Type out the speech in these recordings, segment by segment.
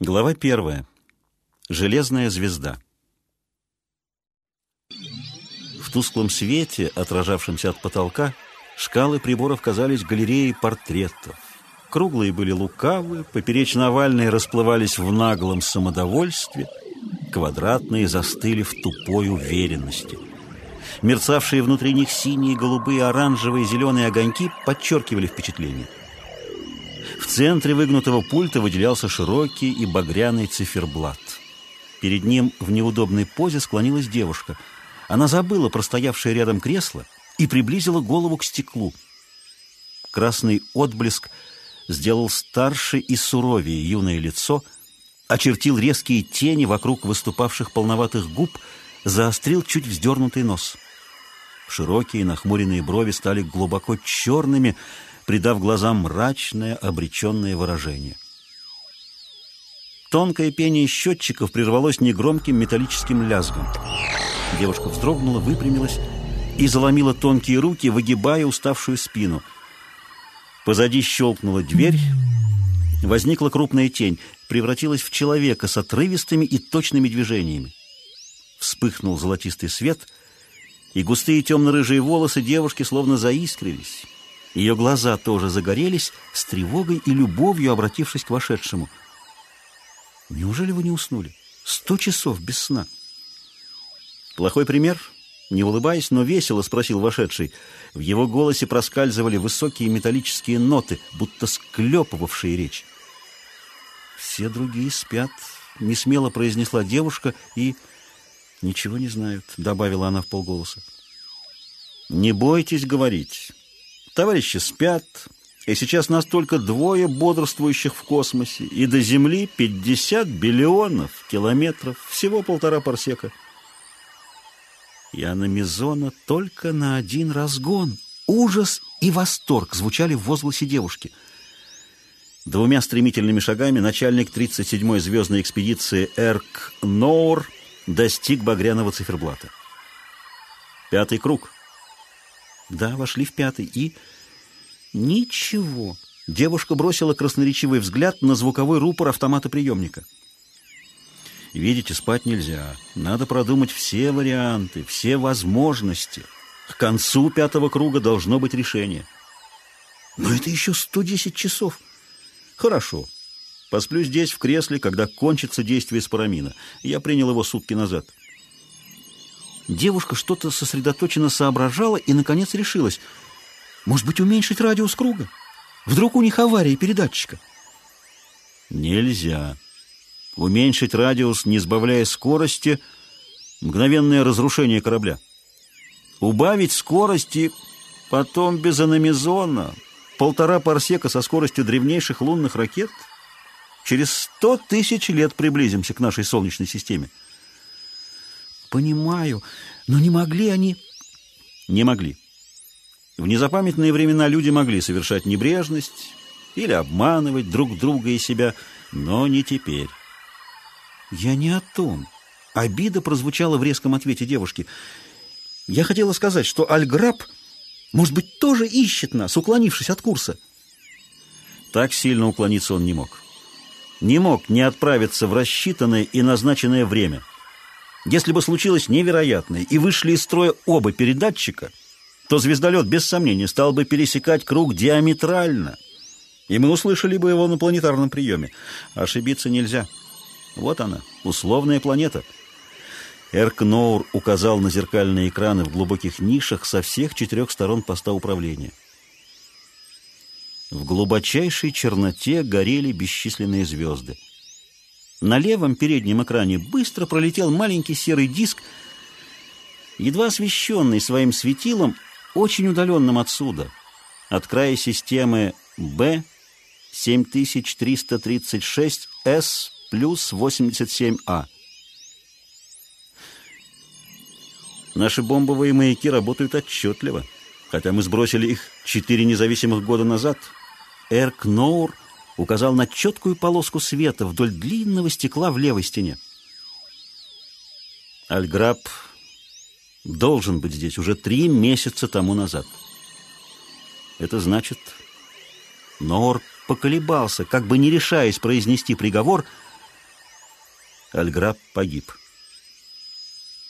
Глава первая. Железная звезда. В тусклом свете, отражавшемся от потолка, шкалы приборов казались галереей портретов. Круглые были лукавые, поперечно-овальные расплывались в наглом самодовольстве, квадратные застыли в тупой уверенности. Мерцавшие внутри них синие, голубые, оранжевые, зеленые огоньки подчеркивали впечатление – в центре выгнутого пульта выделялся широкий и багряный циферблат. Перед ним в неудобной позе склонилась девушка. Она забыла про стоявшее рядом кресло и приблизила голову к стеклу. Красный отблеск сделал старше и суровее юное лицо, очертил резкие тени вокруг выступавших полноватых губ, заострил чуть вздернутый нос. Широкие нахмуренные брови стали глубоко черными, придав глазам мрачное, обреченное выражение. Тонкое пение счетчиков прервалось негромким металлическим лязгом. Девушка вздрогнула, выпрямилась и заломила тонкие руки, выгибая уставшую спину. Позади щелкнула дверь, возникла крупная тень, превратилась в человека с отрывистыми и точными движениями. Вспыхнул золотистый свет, и густые темно-рыжие волосы девушки словно заискрились. Ее глаза тоже загорелись, с тревогой и любовью обратившись к вошедшему. «Неужели вы не уснули? Сто часов без сна!» «Плохой пример?» Не улыбаясь, но весело спросил вошедший. В его голосе проскальзывали высокие металлические ноты, будто склепывавшие речь. «Все другие спят», — несмело произнесла девушка и... «Ничего не знают», — добавила она в полголоса. «Не бойтесь говорить». Товарищи спят, и сейчас нас только двое бодрствующих в космосе, и до Земли 50 биллионов километров, всего полтора парсека. Яна Мизона только на один разгон. Ужас и восторг звучали в возгласе девушки. Двумя стремительными шагами начальник 37-й звездной экспедиции Эрк Ноур достиг багряного циферблата. Пятый круг — да, вошли в пятый и... Ничего. Девушка бросила красноречивый взгляд на звуковой рупор автомата-приемника. Видите, спать нельзя. Надо продумать все варианты, все возможности. К концу пятого круга должно быть решение. Но это еще 110 часов. Хорошо. Посплю здесь, в кресле, когда кончится действие спорамина. Я принял его сутки назад. Девушка что-то сосредоточенно соображала и, наконец, решилась. Может быть, уменьшить радиус круга? Вдруг у них авария передатчика? Нельзя. Уменьшить радиус, не сбавляя скорости, мгновенное разрушение корабля. Убавить скорости, потом без аномизона, полтора парсека со скоростью древнейших лунных ракет. Через сто тысяч лет приблизимся к нашей Солнечной системе. Понимаю, но не могли они... Не могли. В незапамятные времена люди могли совершать небрежность или обманывать друг друга и себя, но не теперь. Я не о том. Обида прозвучала в резком ответе девушки. Я хотела сказать, что Альграб, может быть, тоже ищет нас, уклонившись от курса. Так сильно уклониться он не мог. Не мог не отправиться в рассчитанное и назначенное время — если бы случилось невероятное и вышли из строя оба передатчика, то звездолет, без сомнения, стал бы пересекать круг диаметрально, и мы услышали бы его на планетарном приеме. Ошибиться нельзя. Вот она, условная планета. Эркноур указал на зеркальные экраны в глубоких нишах со всех четырех сторон поста управления. В глубочайшей черноте горели бесчисленные звезды. На левом переднем экране быстро пролетел маленький серый диск, едва освещенный своим светилом, очень удаленным отсюда, от края системы B 7336S плюс 87А. Наши бомбовые маяки работают отчетливо, хотя мы сбросили их четыре независимых года назад. Эркноур указал на четкую полоску света вдоль длинного стекла в левой стене. Альграб должен быть здесь уже три месяца тому назад. Это значит... Ноор поколебался, как бы не решаясь произнести приговор, Альграб погиб.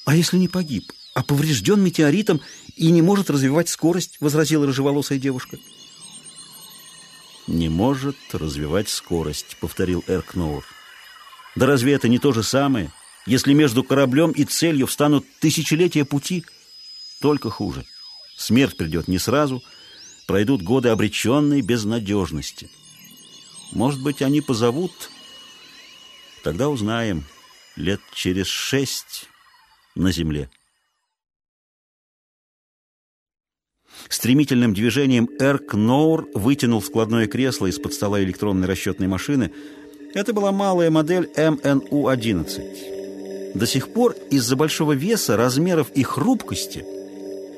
«А если не погиб, а поврежден метеоритом и не может развивать скорость?» — возразила рыжеволосая девушка. «Не может развивать скорость», — повторил Эркноур. «Да разве это не то же самое, если между кораблем и целью встанут тысячелетия пути? Только хуже. Смерть придет не сразу, пройдут годы обреченной безнадежности. Может быть, они позовут, тогда узнаем, лет через шесть на земле». Стремительным движением Эрк Ноур вытянул складное кресло из-под стола электронной расчетной машины. Это была малая модель МНУ-11. До сих пор из-за большого веса, размеров и хрупкости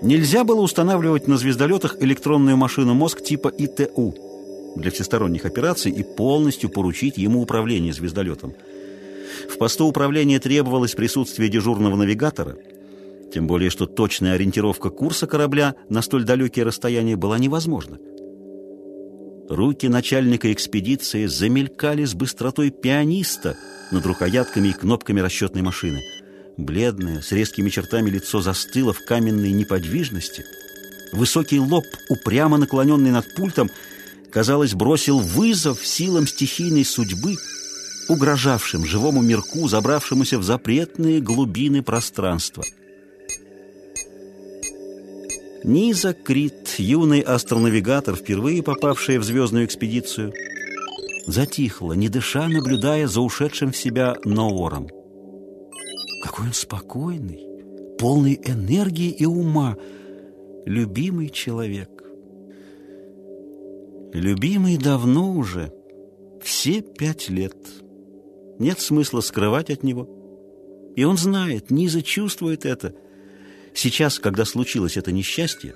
нельзя было устанавливать на звездолетах электронную машину мозг типа ИТУ для всесторонних операций и полностью поручить ему управление звездолетом. В посту управления требовалось присутствие дежурного навигатора – тем более, что точная ориентировка курса корабля на столь далекие расстояния была невозможна. Руки начальника экспедиции замелькали с быстротой пианиста над рукоятками и кнопками расчетной машины. Бледное, с резкими чертами лицо застыло в каменной неподвижности. Высокий лоб, упрямо наклоненный над пультом, казалось, бросил вызов силам стихийной судьбы, угрожавшим живому мирку, забравшемуся в запретные глубины пространства. Низа Крит, юный астронавигатор, впервые попавшая в звездную экспедицию, затихла, не дыша, наблюдая за ушедшим в себя Ноором. Какой он спокойный, полный энергии и ума, любимый человек. Любимый давно уже, все пять лет. Нет смысла скрывать от него. И он знает, Низа чувствует это – Сейчас, когда случилось это несчастье,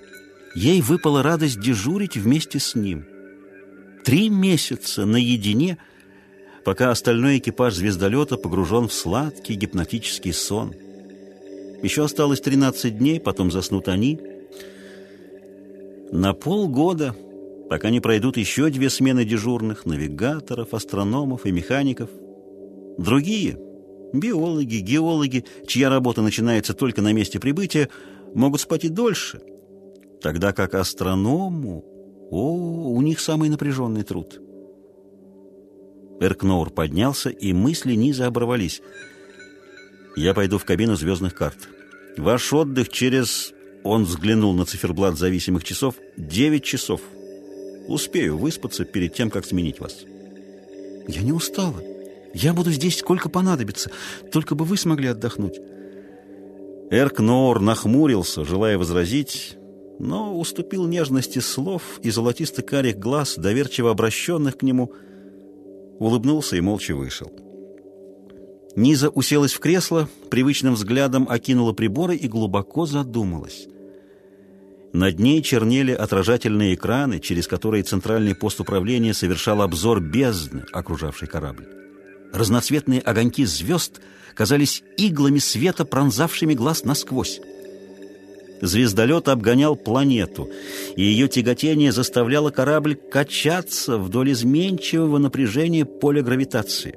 ей выпала радость дежурить вместе с ним. Три месяца наедине, пока остальной экипаж звездолета погружен в сладкий гипнотический сон. Еще осталось 13 дней, потом заснут они. На полгода, пока не пройдут еще две смены дежурных, навигаторов, астрономов и механиков. Другие — Биологи, геологи, чья работа начинается только на месте прибытия, могут спать и дольше, тогда как астроному, о, у них самый напряженный труд. Эркноур поднялся, и мысли низа оборвались. «Я пойду в кабину звездных карт. Ваш отдых через...» Он взглянул на циферблат зависимых часов. «Девять часов. Успею выспаться перед тем, как сменить вас». «Я не устала», я буду здесь сколько понадобится, только бы вы смогли отдохнуть». Эркноор нахмурился, желая возразить, но уступил нежности слов и золотисто-карих глаз, доверчиво обращенных к нему, улыбнулся и молча вышел. Низа уселась в кресло, привычным взглядом окинула приборы и глубоко задумалась. Над ней чернели отражательные экраны, через которые центральный пост управления совершал обзор бездны, окружавшей корабль. Разноцветные огоньки звезд казались иглами света, пронзавшими глаз насквозь. Звездолет обгонял планету, и ее тяготение заставляло корабль качаться вдоль изменчивого напряжения поля гравитации.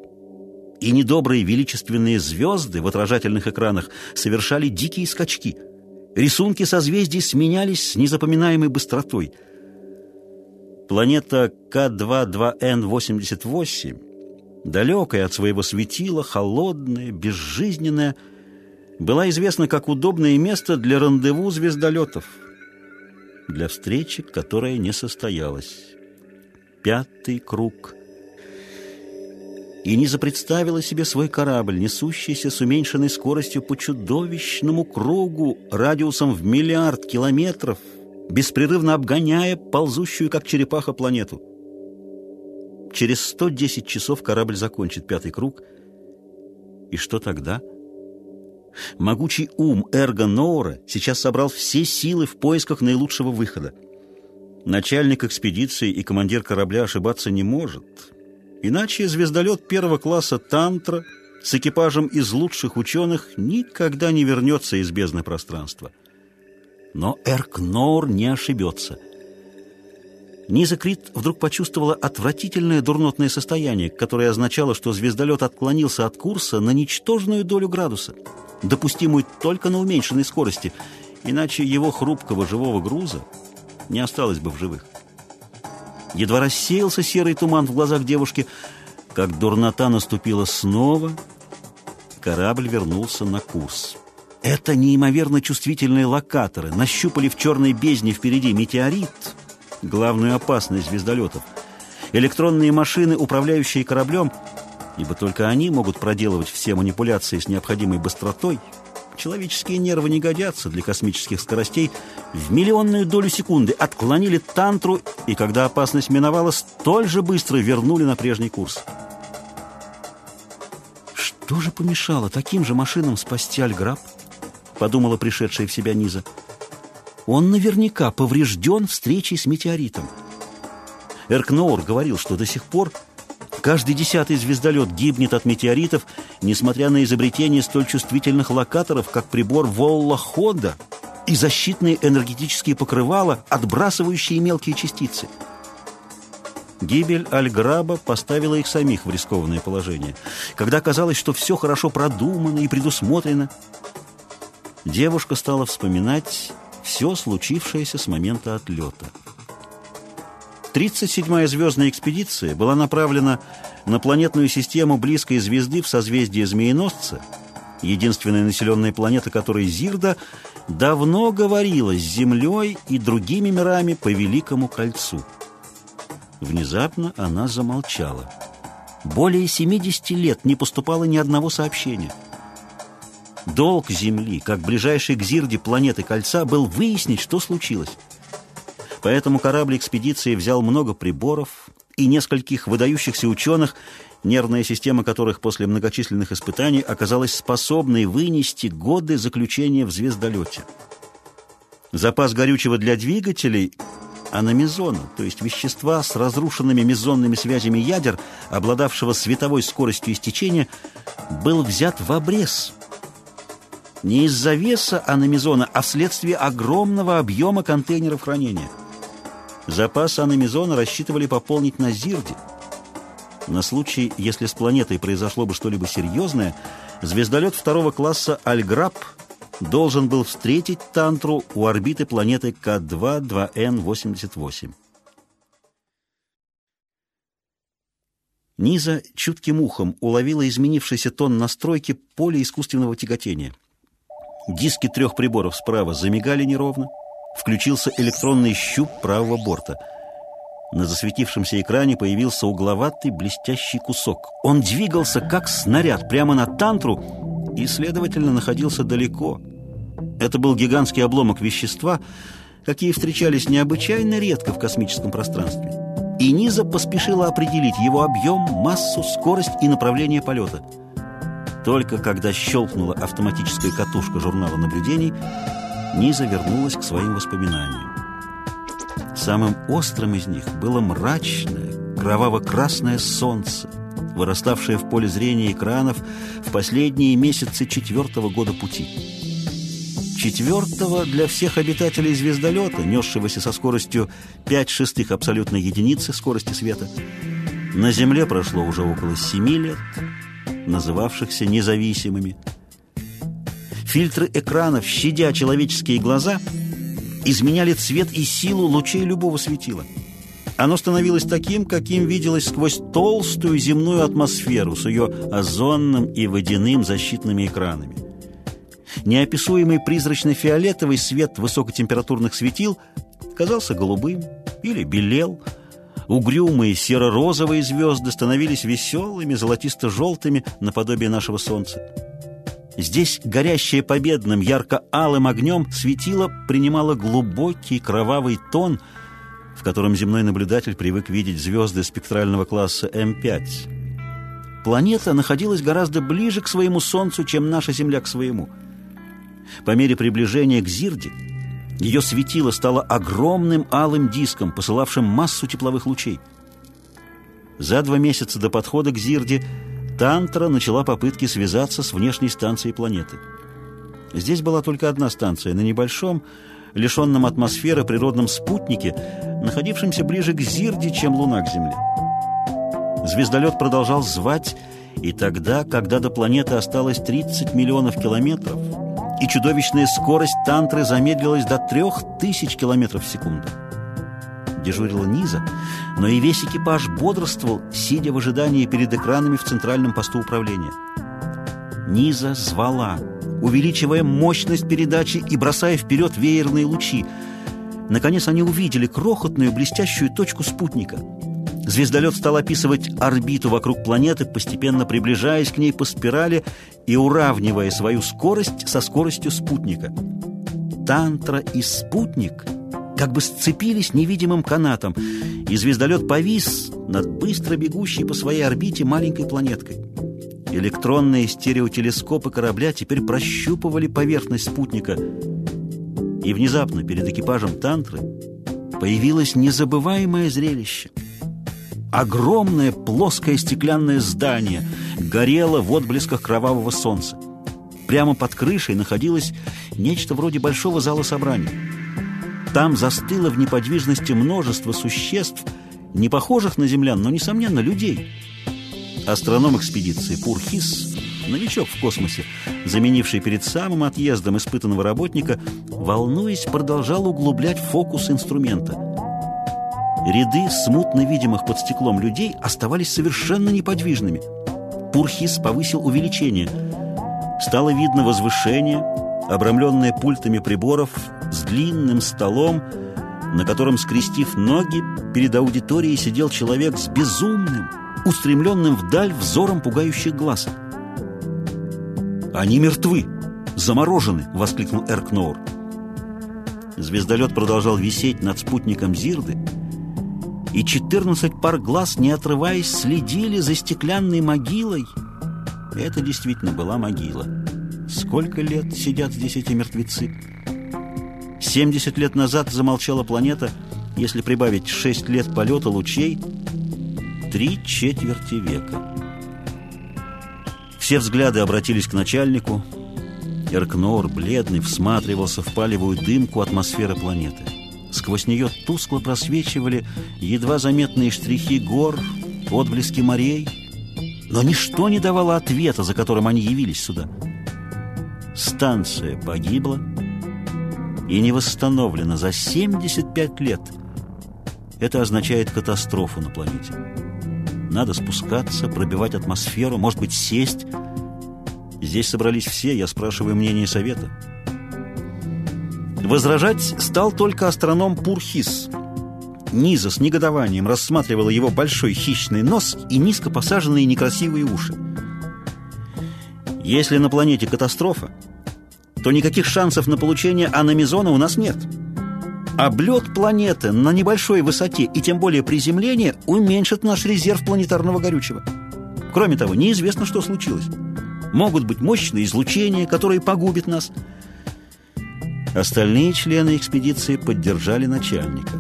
И недобрые величественные звезды в отражательных экранах совершали дикие скачки. Рисунки созвездий сменялись с незапоминаемой быстротой. Планета К-22Н-88 далекая от своего светила, холодная, безжизненная, была известна как удобное место для рандеву звездолетов, для встречи, которая не состоялась. Пятый круг. И Низа представила себе свой корабль, несущийся с уменьшенной скоростью по чудовищному кругу радиусом в миллиард километров, беспрерывно обгоняя ползущую, как черепаха, планету. Через 110 часов корабль закончит пятый круг. И что тогда? Могучий ум Эрго Ноура сейчас собрал все силы в поисках наилучшего выхода. Начальник экспедиции и командир корабля ошибаться не может. Иначе звездолет первого класса «Тантра» с экипажем из лучших ученых никогда не вернется из бездны пространства. Но Эркнор не ошибется – Низа Крит вдруг почувствовала отвратительное дурнотное состояние, которое означало, что звездолет отклонился от курса на ничтожную долю градуса, допустимую только на уменьшенной скорости, иначе его хрупкого живого груза не осталось бы в живых. Едва рассеялся серый туман в глазах девушки, как дурнота наступила снова, корабль вернулся на курс. Это неимоверно чувствительные локаторы нащупали в черной бездне впереди метеорит — главную опасность звездолетов. Электронные машины, управляющие кораблем, ибо только они могут проделывать все манипуляции с необходимой быстротой, человеческие нервы не годятся для космических скоростей, в миллионную долю секунды отклонили тантру, и когда опасность миновала, столь же быстро вернули на прежний курс. «Что же помешало таким же машинам спасти Альграб?» — подумала пришедшая в себя Низа. Он наверняка поврежден встречей с метеоритом. Эркноур говорил, что до сих пор каждый десятый звездолет гибнет от метеоритов, несмотря на изобретение столь чувствительных локаторов, как прибор Волла-Хода и защитные энергетические покрывала, отбрасывающие мелкие частицы. Гибель Альграба поставила их самих в рискованное положение. Когда казалось, что все хорошо продумано и предусмотрено, девушка стала вспоминать все случившееся с момента отлета. 37-я звездная экспедиция была направлена на планетную систему близкой звезды в созвездии Змееносца, единственная населенная планета которой Зирда давно говорила с Землей и другими мирами по Великому Кольцу. Внезапно она замолчала. Более 70 лет не поступало ни одного сообщения – Долг Земли, как ближайшей к Зирде планеты Кольца, был выяснить, что случилось. Поэтому корабль экспедиции взял много приборов и нескольких выдающихся ученых, нервная система которых после многочисленных испытаний оказалась способной вынести годы заключения в звездолете. Запас горючего для двигателей аномизона, то есть вещества с разрушенными мезонными связями ядер, обладавшего световой скоростью истечения, был взят в обрез – не из-за веса аномизона, а вследствие огромного объема контейнеров хранения. Запас аномизона рассчитывали пополнить на Зирде. На случай, если с планетой произошло бы что-либо серьезное, звездолет второго класса «Альграб» должен был встретить Тантру у орбиты планеты К2-2Н-88. Низа чутким ухом уловила изменившийся тон настройки поля искусственного тяготения. Диски трех приборов справа замигали неровно. Включился электронный щуп правого борта. На засветившемся экране появился угловатый блестящий кусок. Он двигался, как снаряд, прямо на тантру и, следовательно, находился далеко. Это был гигантский обломок вещества, какие встречались необычайно редко в космическом пространстве. И Низа поспешила определить его объем, массу, скорость и направление полета – только когда щелкнула автоматическая катушка журнала наблюдений, Низа вернулась к своим воспоминаниям. Самым острым из них было мрачное, кроваво-красное солнце, выраставшее в поле зрения экранов в последние месяцы четвертого года пути. Четвертого для всех обитателей звездолета, несшегося со скоростью 5 шестых абсолютной единицы скорости света. На Земле прошло уже около семи лет, называвшихся независимыми. Фильтры экранов, щадя человеческие глаза, изменяли цвет и силу лучей любого светила. Оно становилось таким, каким виделось сквозь толстую земную атмосферу с ее озонным и водяным защитными экранами. Неописуемый призрачно-фиолетовый свет высокотемпературных светил казался голубым или белел, Угрюмые серо-розовые звезды становились веселыми, золотисто-желтыми, наподобие нашего солнца. Здесь горящее победным ярко-алым огнем светило принимало глубокий кровавый тон, в котором земной наблюдатель привык видеть звезды спектрального класса М5. Планета находилась гораздо ближе к своему Солнцу, чем наша Земля к своему. По мере приближения к Зирде ее светило стало огромным алым диском, посылавшим массу тепловых лучей. За два месяца до подхода к Зирде Тантра начала попытки связаться с внешней станцией планеты. Здесь была только одна станция на небольшом, лишенном атмосферы природном спутнике, находившемся ближе к Зирде, чем Луна к Земле. Звездолет продолжал звать, и тогда, когда до планеты осталось 30 миллионов километров, и чудовищная скорость Тантры замедлилась до 3000 километров в секунду. Дежурила Низа, но и весь экипаж бодрствовал, сидя в ожидании перед экранами в центральном посту управления. Низа звала, увеличивая мощность передачи и бросая вперед веерные лучи. Наконец они увидели крохотную блестящую точку спутника. Звездолет стал описывать орбиту вокруг планеты, постепенно приближаясь к ней по спирали и уравнивая свою скорость со скоростью спутника. Тантра и спутник как бы сцепились невидимым канатом, и звездолет повис над быстро бегущей по своей орбите маленькой планеткой. Электронные стереотелескопы корабля теперь прощупывали поверхность спутника. И внезапно перед экипажем «Тантры» появилось незабываемое зрелище. Огромное плоское стеклянное здание горело в отблесках кровавого солнца. Прямо под крышей находилось нечто вроде большого зала собраний. Там застыло в неподвижности множество существ, не похожих на землян, но, несомненно, людей – Астроном экспедиции Пурхис, новичок в космосе, заменивший перед самым отъездом испытанного работника, волнуясь, продолжал углублять фокус инструмента. Ряды смутно видимых под стеклом людей оставались совершенно неподвижными. Пурхис повысил увеличение. Стало видно возвышение, обрамленное пультами приборов, с длинным столом, на котором, скрестив ноги, перед аудиторией сидел человек с безумным, устремленным вдаль взором пугающих глаз. «Они мертвы! Заморожены!» — воскликнул Эркноур. Звездолет продолжал висеть над спутником Зирды, и четырнадцать пар глаз, не отрываясь, следили за стеклянной могилой. Это действительно была могила. Сколько лет сидят здесь эти мертвецы? Семьдесят лет назад замолчала планета, если прибавить шесть лет полета лучей — три четверти века. Все взгляды обратились к начальнику. Эркнор, бледный, всматривался в палевую дымку атмосферы планеты. Сквозь нее тускло просвечивали едва заметные штрихи гор, отблески морей. Но ничто не давало ответа, за которым они явились сюда. Станция погибла и не восстановлена за 75 лет. Это означает катастрофу на планете. Надо спускаться, пробивать атмосферу, может быть, сесть. Здесь собрались все, я спрашиваю мнение совета. Возражать стал только астроном Пурхис. Низа с негодованием рассматривала его большой хищный нос и низко посаженные некрасивые уши. Если на планете катастрофа, то никаких шансов на получение аномизона у нас нет. Облет планеты на небольшой высоте и тем более приземление уменьшит наш резерв планетарного горючего. Кроме того, неизвестно, что случилось. Могут быть мощные излучения, которые погубят нас. Остальные члены экспедиции поддержали начальника.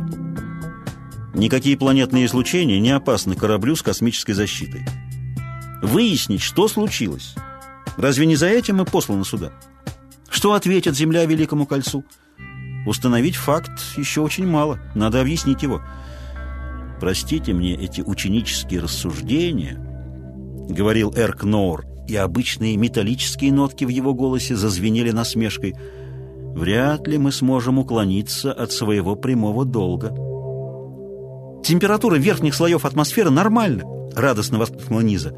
Никакие планетные излучения не опасны кораблю с космической защитой. Выяснить, что случилось. Разве не за этим мы посланы сюда? Что ответит Земля Великому Кольцу? Установить факт еще очень мало, надо объяснить его. «Простите мне эти ученические рассуждения», — говорил Эрк Ноур, и обычные металлические нотки в его голосе зазвенели насмешкой. «Вряд ли мы сможем уклониться от своего прямого долга». «Температура верхних слоев атмосферы нормальна», — радостно воскликнула Низа.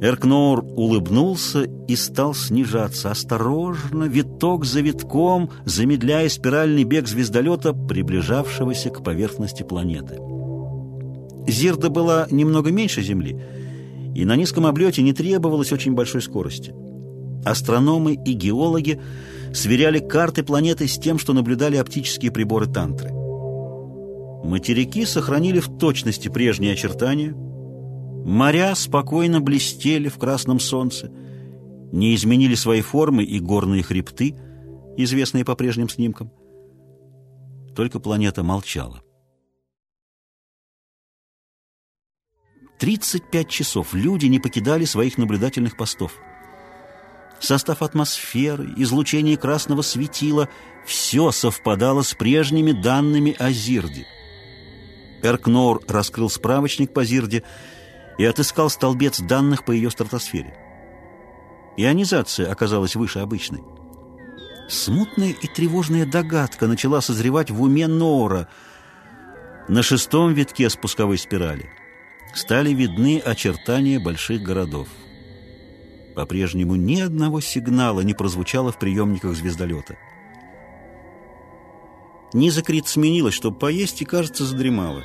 Эркнор улыбнулся и стал снижаться, осторожно, виток за витком, замедляя спиральный бег звездолета, приближавшегося к поверхности планеты. Зирда была немного меньше Земли, и на низком облете не требовалось очень большой скорости. Астрономы и геологи сверяли карты планеты с тем, что наблюдали оптические приборы Тантры. Материки сохранили в точности прежние очертания – Моря спокойно блестели в красном солнце, не изменили свои формы и горные хребты, известные по прежним снимкам. Только планета молчала. 35 часов люди не покидали своих наблюдательных постов. Состав атмосферы, излучение красного светила — все совпадало с прежними данными о Зирде. Эркнор раскрыл справочник по Зирде и отыскал столбец данных по ее стратосфере. Ионизация оказалась выше обычной. Смутная и тревожная догадка начала созревать в уме Нора. На шестом витке спусковой спирали стали видны очертания больших городов. По-прежнему ни одного сигнала не прозвучало в приемниках звездолета. Низа Крит сменилась, чтобы поесть, и, кажется, задремала.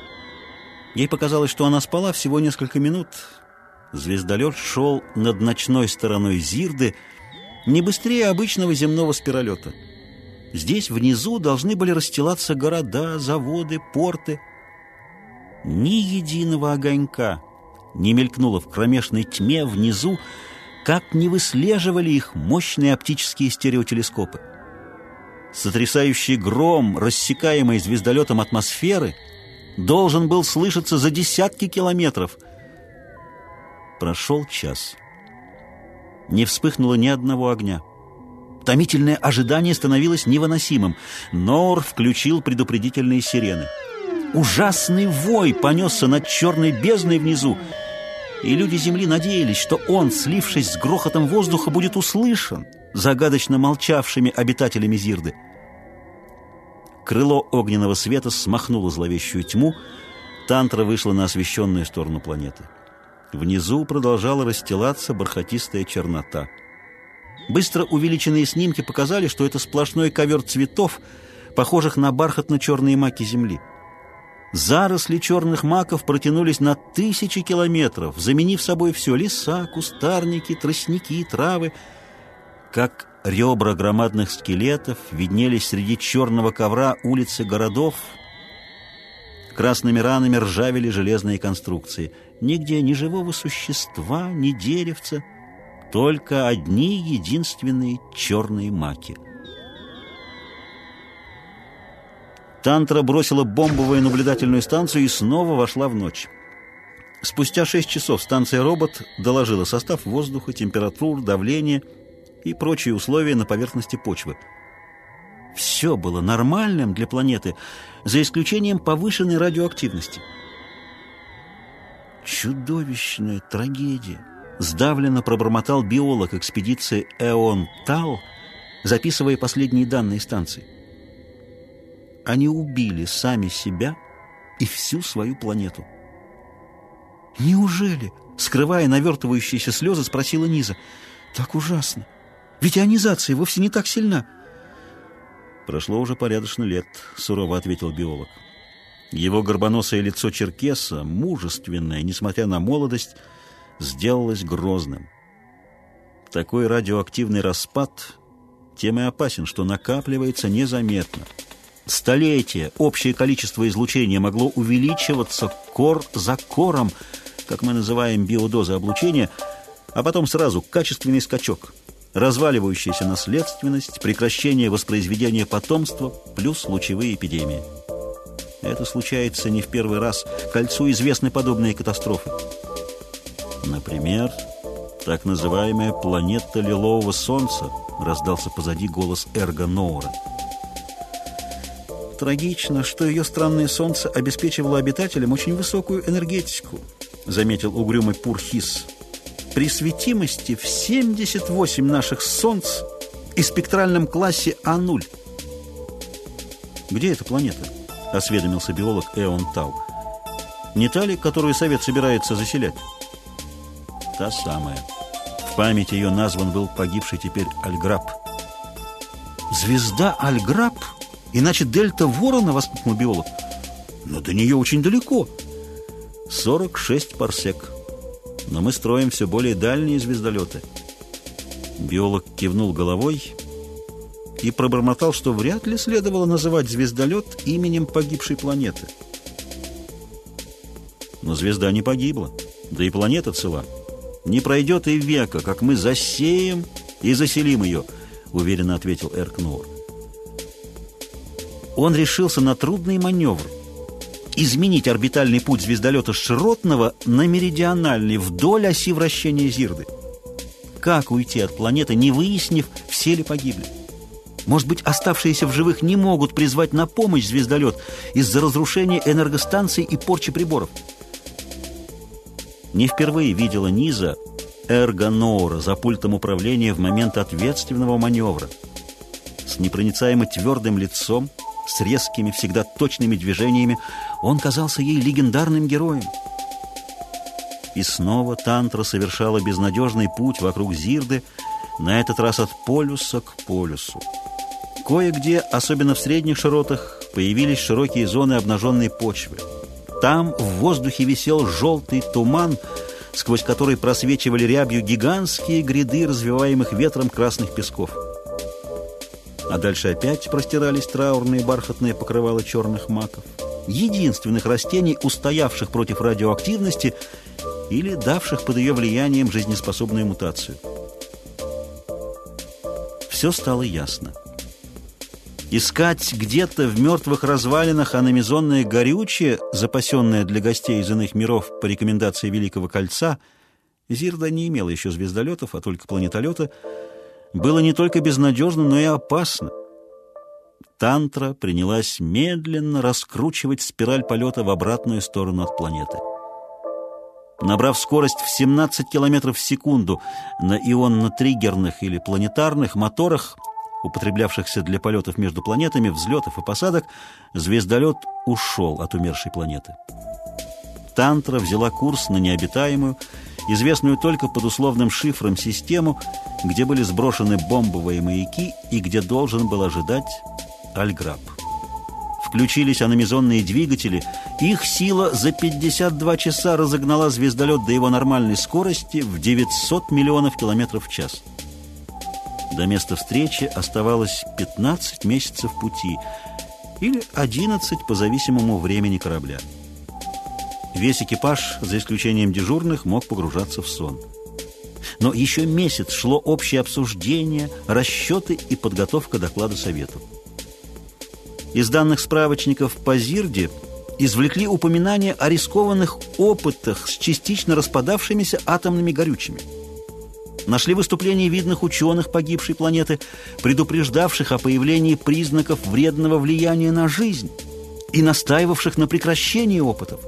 Ей показалось, что она спала всего несколько минут. Звездолет шел над ночной стороной Зирды не быстрее обычного земного спиролета. Здесь внизу должны были расстилаться города, заводы, порты. Ни единого огонька не мелькнуло в кромешной тьме внизу, как не выслеживали их мощные оптические стереотелескопы. Сотрясающий гром, рассекаемый звездолетом атмосферы, должен был слышаться за десятки километров. Прошел час. Не вспыхнуло ни одного огня. Томительное ожидание становилось невыносимым. Нор включил предупредительные сирены. Ужасный вой понесся над черной бездной внизу, и люди Земли надеялись, что он, слившись с грохотом воздуха, будет услышан загадочно молчавшими обитателями Зирды. Крыло огненного света смахнуло зловещую тьму, Тантра вышла на освещенную сторону планеты. Внизу продолжала расстилаться бархатистая чернота. Быстро увеличенные снимки показали, что это сплошной ковер цветов, похожих на бархатно-черные маки Земли. Заросли черных маков протянулись на тысячи километров, заменив собой все — леса, кустарники, тростники, травы. Как ребра громадных скелетов виднелись среди черного ковра улицы городов. Красными ранами ржавели железные конструкции. Нигде ни живого существа, ни деревца, только одни единственные черные маки — Тантра бросила бомбовую наблюдательную станцию и снова вошла в ночь. Спустя шесть часов станция «Робот» доложила состав воздуха, температуру, давление и прочие условия на поверхности почвы. Все было нормальным для планеты, за исключением повышенной радиоактивности. Чудовищная трагедия. Сдавленно пробормотал биолог экспедиции Эон Тал, записывая последние данные станции. Они убили сами себя и всю свою планету. «Неужели?» — скрывая навертывающиеся слезы, спросила Низа. «Так ужасно. Ведь ионизация вовсе не так сильна». «Прошло уже порядочно лет», — сурово ответил биолог. Его горбоносое лицо черкеса, мужественное, несмотря на молодость, сделалось грозным. Такой радиоактивный распад тем и опасен, что накапливается незаметно — Столетия общее количество излучения могло увеличиваться кор за кором, как мы называем биодозы облучения, а потом сразу качественный скачок, разваливающаяся наследственность, прекращение воспроизведения потомства плюс лучевые эпидемии. Это случается не в первый раз. Кольцу известны подобные катастрофы. Например, так называемая планета Лилового Солнца, раздался позади голос Эрго Ноура. Трагично, что ее странное солнце обеспечивало обитателям очень высокую энергетику, заметил угрюмый Пурхис. При светимости в 78 наших солнц и спектральном классе А0. Где эта планета? осведомился биолог Эон Тау. Не та ли, которую Совет собирается заселять? Та самая. В память ее назван был погибший теперь Альграб. «Звезда Альграб?» Иначе дельта Ворона, воскликнул биолог. Но до нее очень далеко. 46 парсек. Но мы строим все более дальние звездолеты. Биолог кивнул головой и пробормотал, что вряд ли следовало называть звездолет именем погибшей планеты. Но звезда не погибла, да и планета цела. Не пройдет и века, как мы засеем и заселим ее, уверенно ответил Эркнур он решился на трудный маневр – изменить орбитальный путь звездолета Широтного на меридиональный вдоль оси вращения Зирды. никак уйти от планеты, не выяснив, все ли погибли. Может быть, оставшиеся в живых не могут призвать на помощь звездолет из-за разрушения энергостанций и порчи приборов. Не впервые видела Низа Эрго Ноура за пультом управления в момент ответственного маневра. С непроницаемо твердым лицом, с резкими, всегда точными движениями, он казался ей легендарным героем. И снова Тантра совершала безнадежный путь вокруг Зирды, на этот раз от полюса к полюсу. Кое-где, особенно в средних широтах, появились широкие зоны обнаженной почвы. Там в воздухе висел желтый туман, сквозь который просвечивали рябью гигантские гряды развиваемых ветром красных песков. А дальше опять простирались траурные бархатные покрывала черных маков, единственных растений, устоявших против радиоактивности или давших под ее влиянием жизнеспособную мутацию. Все стало ясно. Искать где-то в мертвых развалинах аномизонное горючее, запасенное для гостей из иных миров по рекомендации Великого Кольца, Зирда не имела еще звездолетов, а только планетолета, было не только безнадежно, но и опасно. Тантра принялась медленно раскручивать спираль полета в обратную сторону от планеты. Набрав скорость в 17 км в секунду на ионно-триггерных или планетарных моторах, употреблявшихся для полетов между планетами, взлетов и посадок, звездолет ушел от умершей планеты. Тантра взяла курс на необитаемую, известную только под условным шифром систему, где были сброшены бомбовые маяки и где должен был ожидать Альграб. Включились аномизонные двигатели, их сила за 52 часа разогнала звездолет до его нормальной скорости в 900 миллионов километров в час. До места встречи оставалось 15 месяцев пути или 11 по зависимому времени корабля. Весь экипаж, за исключением дежурных, мог погружаться в сон. Но еще месяц шло общее обсуждение, расчеты и подготовка доклада Совету. Из данных справочников по Зирде извлекли упоминание о рискованных опытах с частично распадавшимися атомными горючими – нашли выступления видных ученых погибшей планеты, предупреждавших о появлении признаков вредного влияния на жизнь и настаивавших на прекращении опытов.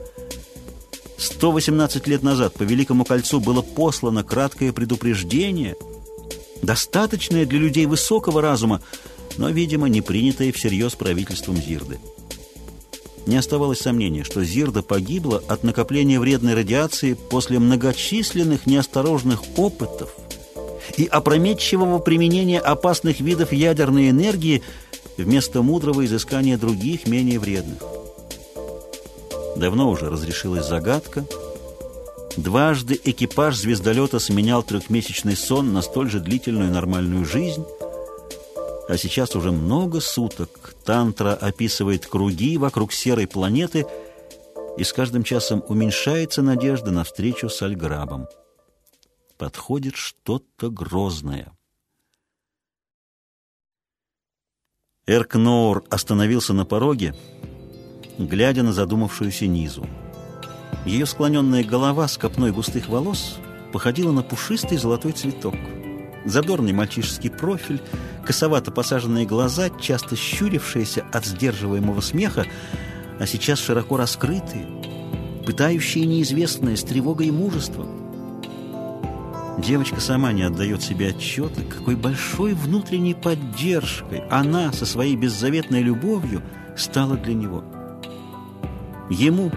118 лет назад по Великому кольцу было послано краткое предупреждение, достаточное для людей высокого разума, но, видимо, не принятое всерьез правительством Зирды. Не оставалось сомнения, что Зирда погибла от накопления вредной радиации после многочисленных неосторожных опытов – и опрометчивого применения опасных видов ядерной энергии вместо мудрого изыскания других, менее вредных. Давно уже разрешилась загадка. Дважды экипаж звездолета сменял трехмесячный сон на столь же длительную нормальную жизнь, а сейчас уже много суток Тантра описывает круги вокруг серой планеты, и с каждым часом уменьшается надежда на встречу с Альграбом подходит что-то грозное. Эркноур остановился на пороге, глядя на задумавшуюся Низу. Ее склоненная голова с копной густых волос походила на пушистый золотой цветок. Задорный мальчишеский профиль, косовато посаженные глаза, часто щурившиеся от сдерживаемого смеха, а сейчас широко раскрытые, пытающие неизвестное с тревогой и мужеством. Девочка сама не отдает себе отчета, какой большой внутренней поддержкой она со своей беззаветной любовью стала для него. Ему,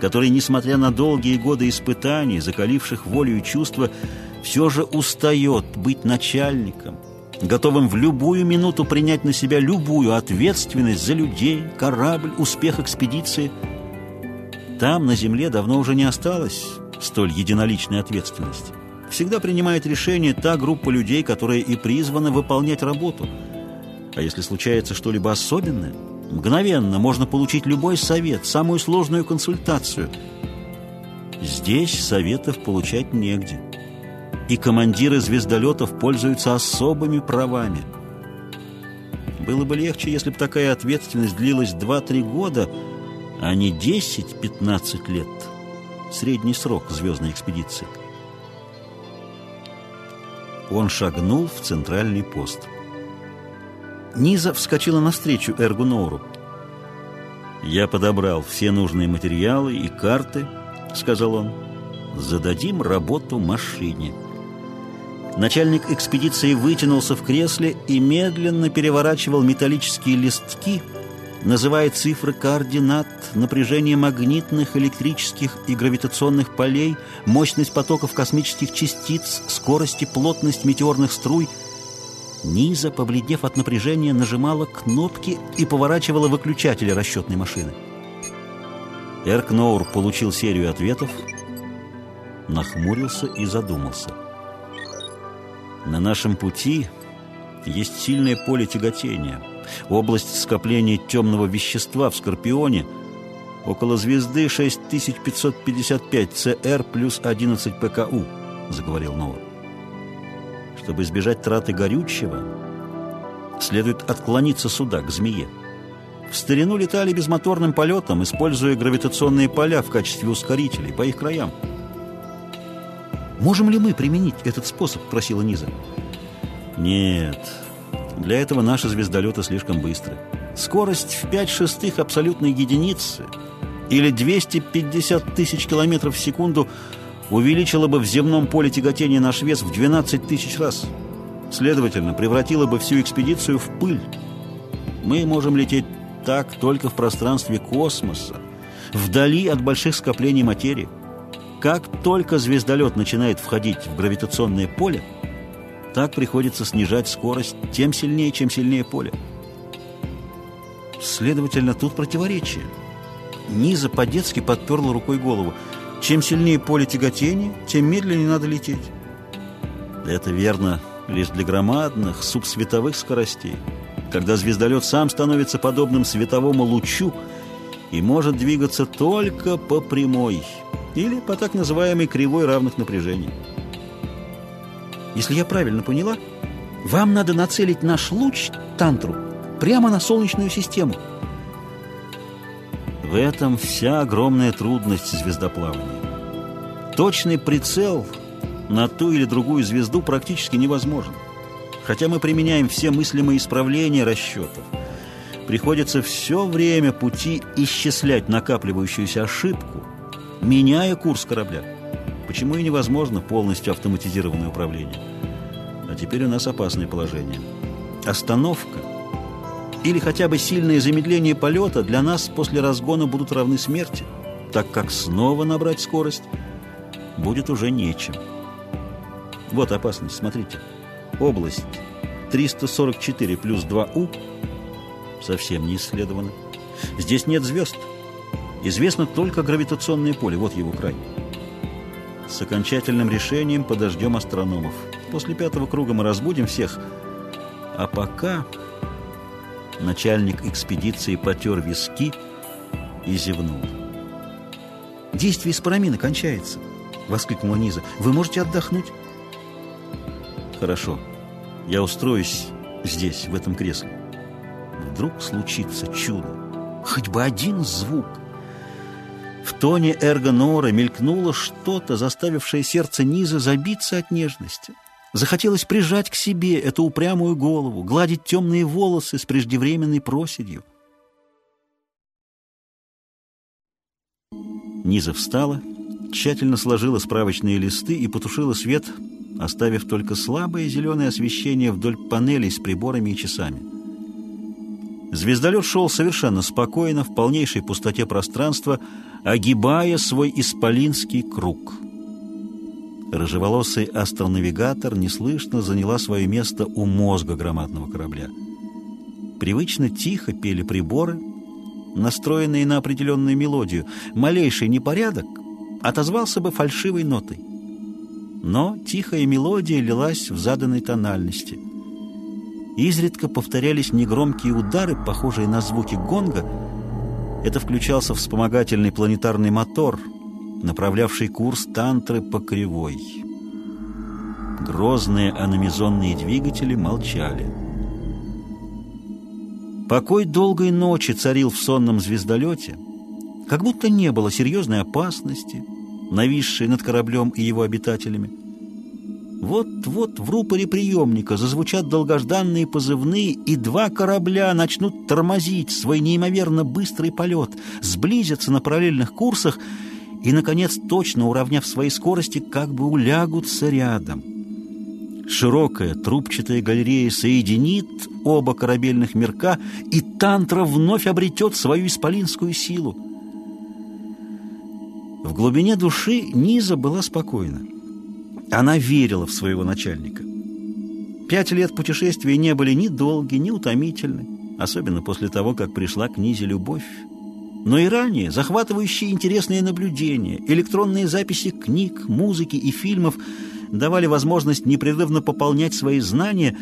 который, несмотря на долгие годы испытаний, закаливших волю и чувства, все же устает быть начальником, готовым в любую минуту принять на себя любую ответственность за людей, корабль, успех экспедиции. Там, на земле, давно уже не осталось столь единоличной ответственности всегда принимает решение та группа людей, которая и призвана выполнять работу. А если случается что-либо особенное, мгновенно можно получить любой совет, самую сложную консультацию. Здесь советов получать негде. И командиры звездолетов пользуются особыми правами. Было бы легче, если бы такая ответственность длилась 2-3 года, а не 10-15 лет. Средний срок звездной экспедиции. Он шагнул в центральный пост. Низа вскочила навстречу Эргу Ноуру. «Я подобрал все нужные материалы и карты», — сказал он. «Зададим работу машине». Начальник экспедиции вытянулся в кресле и медленно переворачивал металлические листки, называя цифры координат, напряжение магнитных, электрических и гравитационных полей, мощность потоков космических частиц, скорость и плотность метеорных струй. Низа, побледнев от напряжения, нажимала кнопки и поворачивала выключатели расчетной машины. Эркноур получил серию ответов, нахмурился и задумался – на нашем пути есть сильное поле тяготения, область скопления темного вещества в Скорпионе, около звезды 6555 ЦР плюс 11 ПКУ, заговорил Нова. Чтобы избежать траты горючего, следует отклониться сюда, к змее. В старину летали безмоторным полетом, используя гравитационные поля в качестве ускорителей по их краям. «Можем ли мы применить этот способ?» – просила Низа. «Нет, для этого наши звездолеты слишком быстры. Скорость в 5 шестых абсолютной единицы или 250 тысяч километров в секунду увеличила бы в земном поле тяготения наш вес в 12 тысяч раз. Следовательно, превратила бы всю экспедицию в пыль. Мы можем лететь так только в пространстве космоса, вдали от больших скоплений материи. Как только звездолет начинает входить в гравитационное поле, так приходится снижать скорость тем сильнее, чем сильнее поле. Следовательно, тут противоречие. Низа по-детски подперла рукой голову. Чем сильнее поле тяготения, тем медленнее надо лететь. Это верно лишь для громадных субсветовых скоростей, когда звездолет сам становится подобным световому лучу и может двигаться только по прямой – или по так называемой кривой равных напряжений. Если я правильно поняла, вам надо нацелить наш луч, тантру, прямо на Солнечную систему. Этом вся огромная трудность звездоплавания. Точный прицел на ту или другую звезду практически невозможен. Хотя мы применяем все мыслимые исправления расчетов, приходится все время пути исчислять накапливающуюся ошибку – меняя курс корабля. Почему и невозможно полностью автоматизированное управление. А теперь у нас опасное положение. Остановка или хотя бы сильное замедление полета для нас после разгона будут равны смерти, так как снова набрать скорость будет уже нечем. Вот опасность, смотрите. Область 344 плюс 2У совсем не исследована. Здесь нет звезд. Известно только гравитационное поле, вот его край. С окончательным решением подождем астрономов. После пятого круга мы разбудим всех. А пока начальник экспедиции потер виски и зевнул. «Действие спорамина кончается!» — воскликнула Низа. «Вы можете отдохнуть?» «Хорошо. Я устроюсь здесь, в этом кресле. Вдруг случится чудо. Хоть бы один звук!» В тоне Эргонора мелькнуло что-то, заставившее сердце Низа забиться от нежности. Захотелось прижать к себе эту упрямую голову, гладить темные волосы с преждевременной проседью. Низа встала, тщательно сложила справочные листы и потушила свет, оставив только слабое зеленое освещение вдоль панелей с приборами и часами. Звездолет шел совершенно спокойно, в полнейшей пустоте пространства, огибая свой исполинский круг. Рыжеволосый астронавигатор неслышно заняла свое место у мозга громадного корабля. Привычно тихо пели приборы, настроенные на определенную мелодию. Малейший непорядок отозвался бы фальшивой нотой. Но тихая мелодия лилась в заданной тональности – Изредка повторялись негромкие удары, похожие на звуки гонга. Это включался вспомогательный планетарный мотор, направлявший курс тантры по кривой. Грозные аномизонные двигатели молчали. Покой долгой ночи царил в сонном звездолете, как будто не было серьезной опасности, нависшей над кораблем и его обитателями. Вот-вот в рупоре приемника зазвучат долгожданные позывные, и два корабля начнут тормозить свой неимоверно быстрый полет, сблизятся на параллельных курсах и, наконец, точно уравняв свои скорости, как бы улягутся рядом. Широкая трубчатая галерея соединит оба корабельных мерка, и тантра вновь обретет свою исполинскую силу. В глубине души Низа была спокойна. Она верила в своего начальника. Пять лет путешествия не были ни долги, ни утомительны, особенно после того, как пришла к Низе любовь. Но и ранее захватывающие интересные наблюдения, электронные записи книг, музыки и фильмов давали возможность непрерывно пополнять свои знания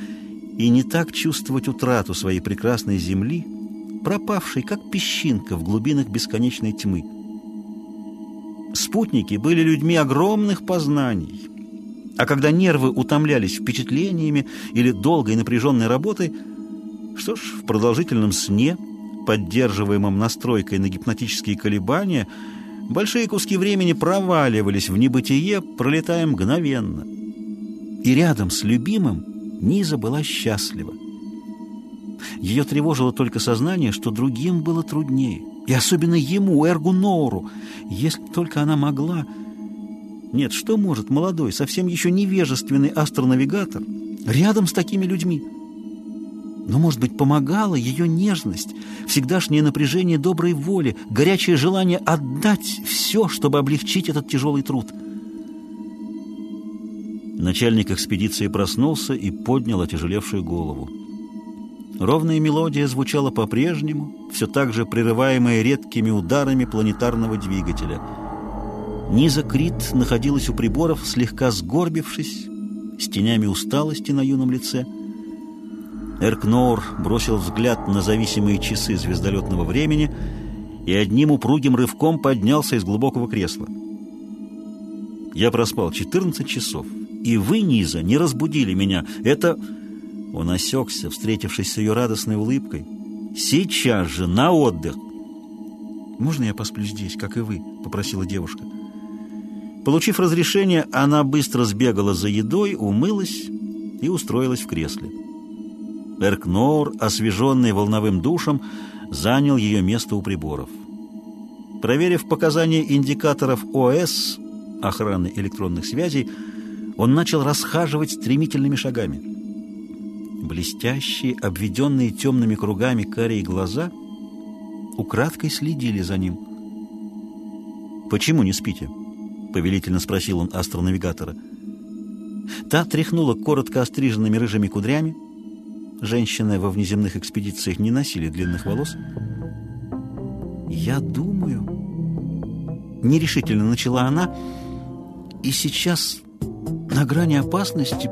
и не так чувствовать утрату своей прекрасной земли, пропавшей, как песчинка в глубинах бесконечной тьмы. Спутники были людьми огромных познаний, а когда нервы утомлялись впечатлениями или долгой напряженной работой, что ж, в продолжительном сне, поддерживаемом настройкой на гипнотические колебания, большие куски времени проваливались в небытие, пролетая мгновенно. И рядом с любимым Низа была счастлива. Ее тревожило только сознание, что другим было труднее. И особенно ему, Эргу Ноуру. Если только она могла... Нет, что может молодой, совсем еще невежественный астронавигатор рядом с такими людьми? Но, может быть, помогала ее нежность, всегдашнее напряжение доброй воли, горячее желание отдать все, чтобы облегчить этот тяжелый труд. Начальник экспедиции проснулся и поднял отяжелевшую голову. Ровная мелодия звучала по-прежнему, все так же прерываемая редкими ударами планетарного двигателя. Низа Крит находилась у приборов, слегка сгорбившись, с тенями усталости на юном лице. Эркнор бросил взгляд на зависимые часы звездолетного времени и одним упругим рывком поднялся из глубокого кресла. «Я проспал 14 часов, и вы, Низа, не разбудили меня. Это...» Он осекся, встретившись с ее радостной улыбкой. «Сейчас же, на отдых!» «Можно я посплю здесь, как и вы?» — попросила девушка. Получив разрешение, она быстро сбегала за едой, умылась и устроилась в кресле. Эркнор, освеженный волновым душем, занял ее место у приборов. Проверив показания индикаторов ОС, охраны электронных связей, он начал расхаживать стремительными шагами. Блестящие, обведенные темными кругами карие глаза украдкой следили за ним. «Почему не спите?» — повелительно спросил он астронавигатора. Та тряхнула коротко остриженными рыжими кудрями. Женщины во внеземных экспедициях не носили длинных волос. «Я думаю...» Нерешительно начала она, и сейчас на грани опасности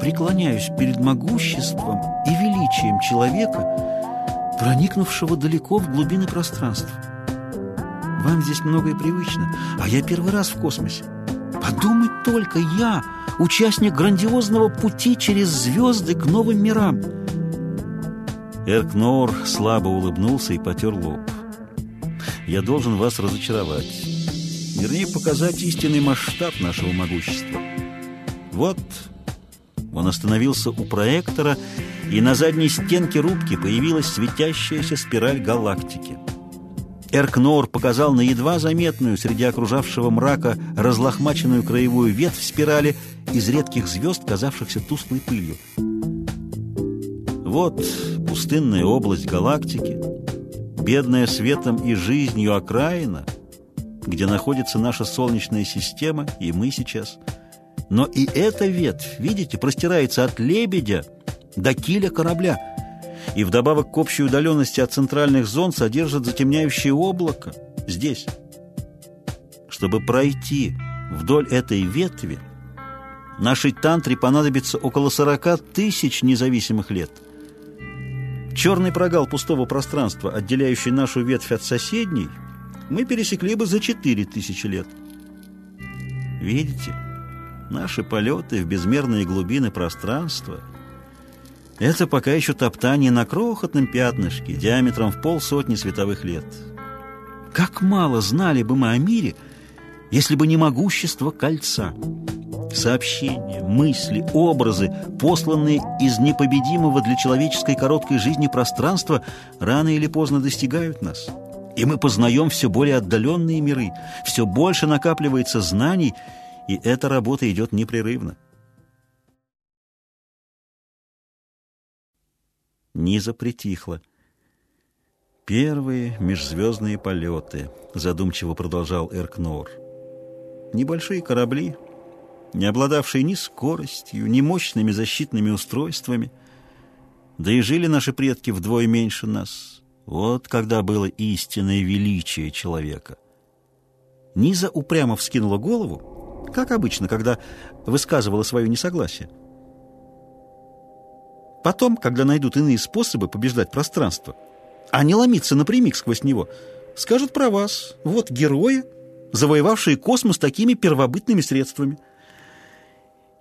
преклоняюсь перед могуществом и величием человека, проникнувшего далеко в глубины пространства. Вам здесь многое привычно, а я первый раз в космосе. Подумать только, я, участник грандиозного пути через звезды к новым мирам. Эркнор слабо улыбнулся и потер лоб. Я должен вас разочаровать. Вернее, показать истинный масштаб нашего могущества. Вот он остановился у проектора, и на задней стенке рубки появилась светящаяся спираль галактики. Эркнор показал на едва заметную среди окружавшего мрака разлохмаченную краевую ветвь спирали из редких звезд, казавшихся тусклой пылью. Вот пустынная область галактики, бедная светом и жизнью окраина, где находится наша Солнечная система, и мы сейчас – но и эта ветвь, видите, простирается от лебедя до киля корабля. И вдобавок к общей удаленности от центральных зон содержит затемняющее облако здесь. Чтобы пройти вдоль этой ветви, нашей тантре понадобится около 40 тысяч независимых лет. Черный прогал пустого пространства, отделяющий нашу ветвь от соседней, мы пересекли бы за 4 тысячи лет. Видите? Наши полеты в безмерные глубины пространства — это пока еще топтание на крохотном пятнышке диаметром в полсотни световых лет. Как мало знали бы мы о мире, если бы не могущество кольца. Сообщения, мысли, образы, посланные из непобедимого для человеческой короткой жизни пространства, рано или поздно достигают нас. И мы познаем все более отдаленные миры, все больше накапливается знаний, и эта работа идет непрерывно. Низа притихла. «Первые межзвездные полеты», — задумчиво продолжал Эркнор. «Небольшие корабли, не обладавшие ни скоростью, ни мощными защитными устройствами. Да и жили наши предки вдвое меньше нас. Вот когда было истинное величие человека». Низа упрямо вскинула голову, как обычно, когда высказывала свое несогласие. Потом, когда найдут иные способы побеждать пространство, а не ломиться напрямик сквозь него, скажут про вас. Вот герои, завоевавшие космос такими первобытными средствами.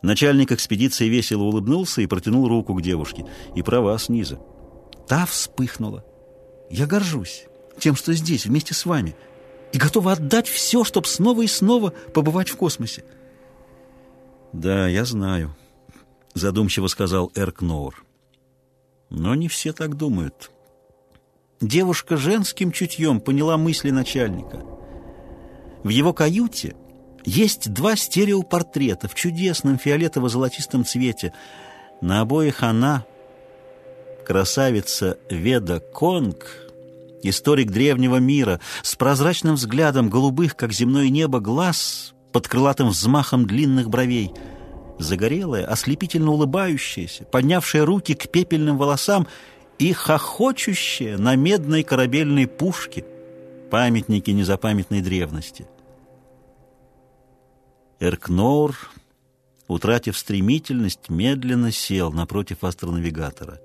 Начальник экспедиции весело улыбнулся и протянул руку к девушке. И про вас, Низа. Та вспыхнула. Я горжусь тем, что здесь, вместе с вами, и готова отдать все, чтобы снова и снова побывать в космосе. «Да, я знаю», — задумчиво сказал Эрк Ноур. Но не все так думают. Девушка женским чутьем поняла мысли начальника. В его каюте есть два стереопортрета в чудесном фиолетово-золотистом цвете. На обоих она, красавица Веда Конг, историк древнего мира, с прозрачным взглядом голубых, как земное небо, глаз под крылатым взмахом длинных бровей — загорелая, ослепительно улыбающаяся, поднявшая руки к пепельным волосам и хохочущая на медной корабельной пушке, памятники незапамятной древности. Эркнор, утратив стремительность, медленно сел напротив астронавигатора.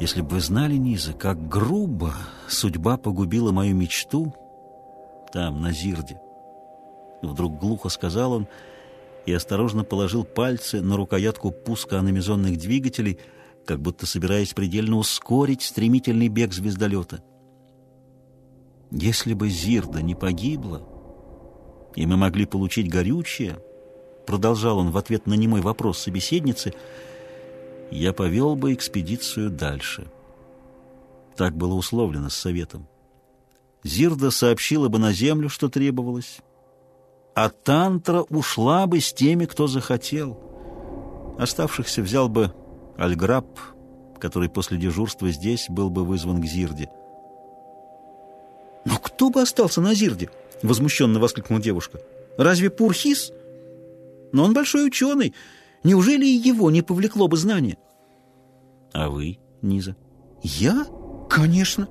Если бы вы знали, Низа, как грубо судьба погубила мою мечту там, на Зирде, вдруг глухо сказал он — и осторожно положил пальцы на рукоятку пуска аномизонных двигателей, как будто собираясь предельно ускорить стремительный бег звездолета. «Если бы Зирда не погибла, и мы могли получить горючее», продолжал он в ответ на немой вопрос собеседницы, «я повел бы экспедицию дальше». Так было условлено с Советом. Зирда сообщила бы на Землю, что требовалось, а тантра ушла бы с теми, кто захотел. Оставшихся взял бы Альграб, который после дежурства здесь был бы вызван к Зирде. «Но кто бы остался на Зирде?» — возмущенно воскликнула девушка. «Разве Пурхис? Но он большой ученый. Неужели и его не повлекло бы знание?» «А вы, Низа?» «Я? Конечно!»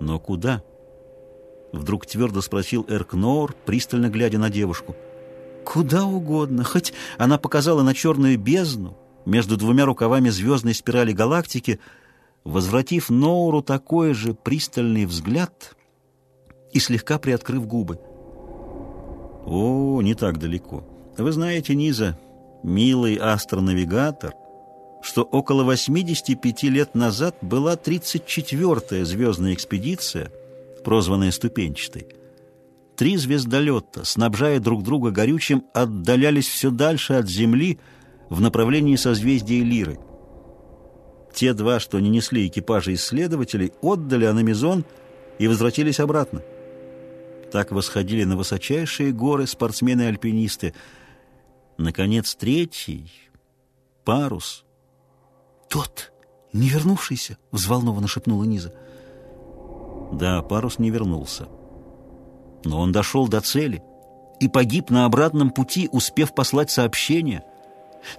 «Но куда?» Вдруг твердо спросил Эркнор, пристально глядя на девушку. «Куда угодно, хоть она показала на черную бездну между двумя рукавами звездной спирали галактики, возвратив Ноуру такой же пристальный взгляд и слегка приоткрыв губы. «О, не так далеко. Вы знаете, Низа, милый астронавигатор, что около 85 лет назад была 34-я звездная экспедиция — прозванная ступенчатой. Три звездолета, снабжая друг друга горючим, отдалялись все дальше от Земли в направлении созвездия Лиры. Те два, что не несли экипажи исследователей, отдали Аномизон и возвратились обратно. Так восходили на высочайшие горы спортсмены-альпинисты. Наконец, третий — парус. «Тот, не вернувшийся!» — взволнованно шепнула Низа. Да, парус не вернулся. Но он дошел до цели и погиб на обратном пути, успев послать сообщение.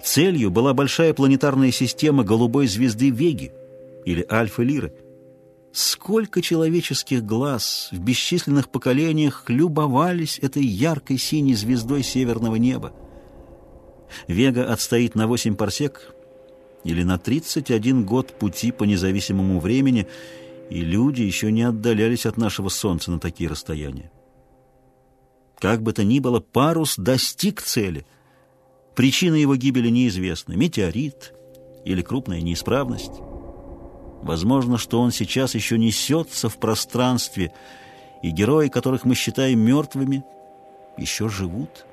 Целью была большая планетарная система голубой звезды Веги или Альфа-Лиры. Сколько человеческих глаз в бесчисленных поколениях любовались этой яркой синей звездой северного неба. Вега отстоит на 8 парсек или на 31 год пути по независимому времени – и люди еще не отдалялись от нашего Солнца на такие расстояния. Как бы то ни было, парус достиг цели. Причина его гибели неизвестна. Метеорит или крупная неисправность. Возможно, что он сейчас еще несется в пространстве, и герои, которых мы считаем мертвыми, еще живут.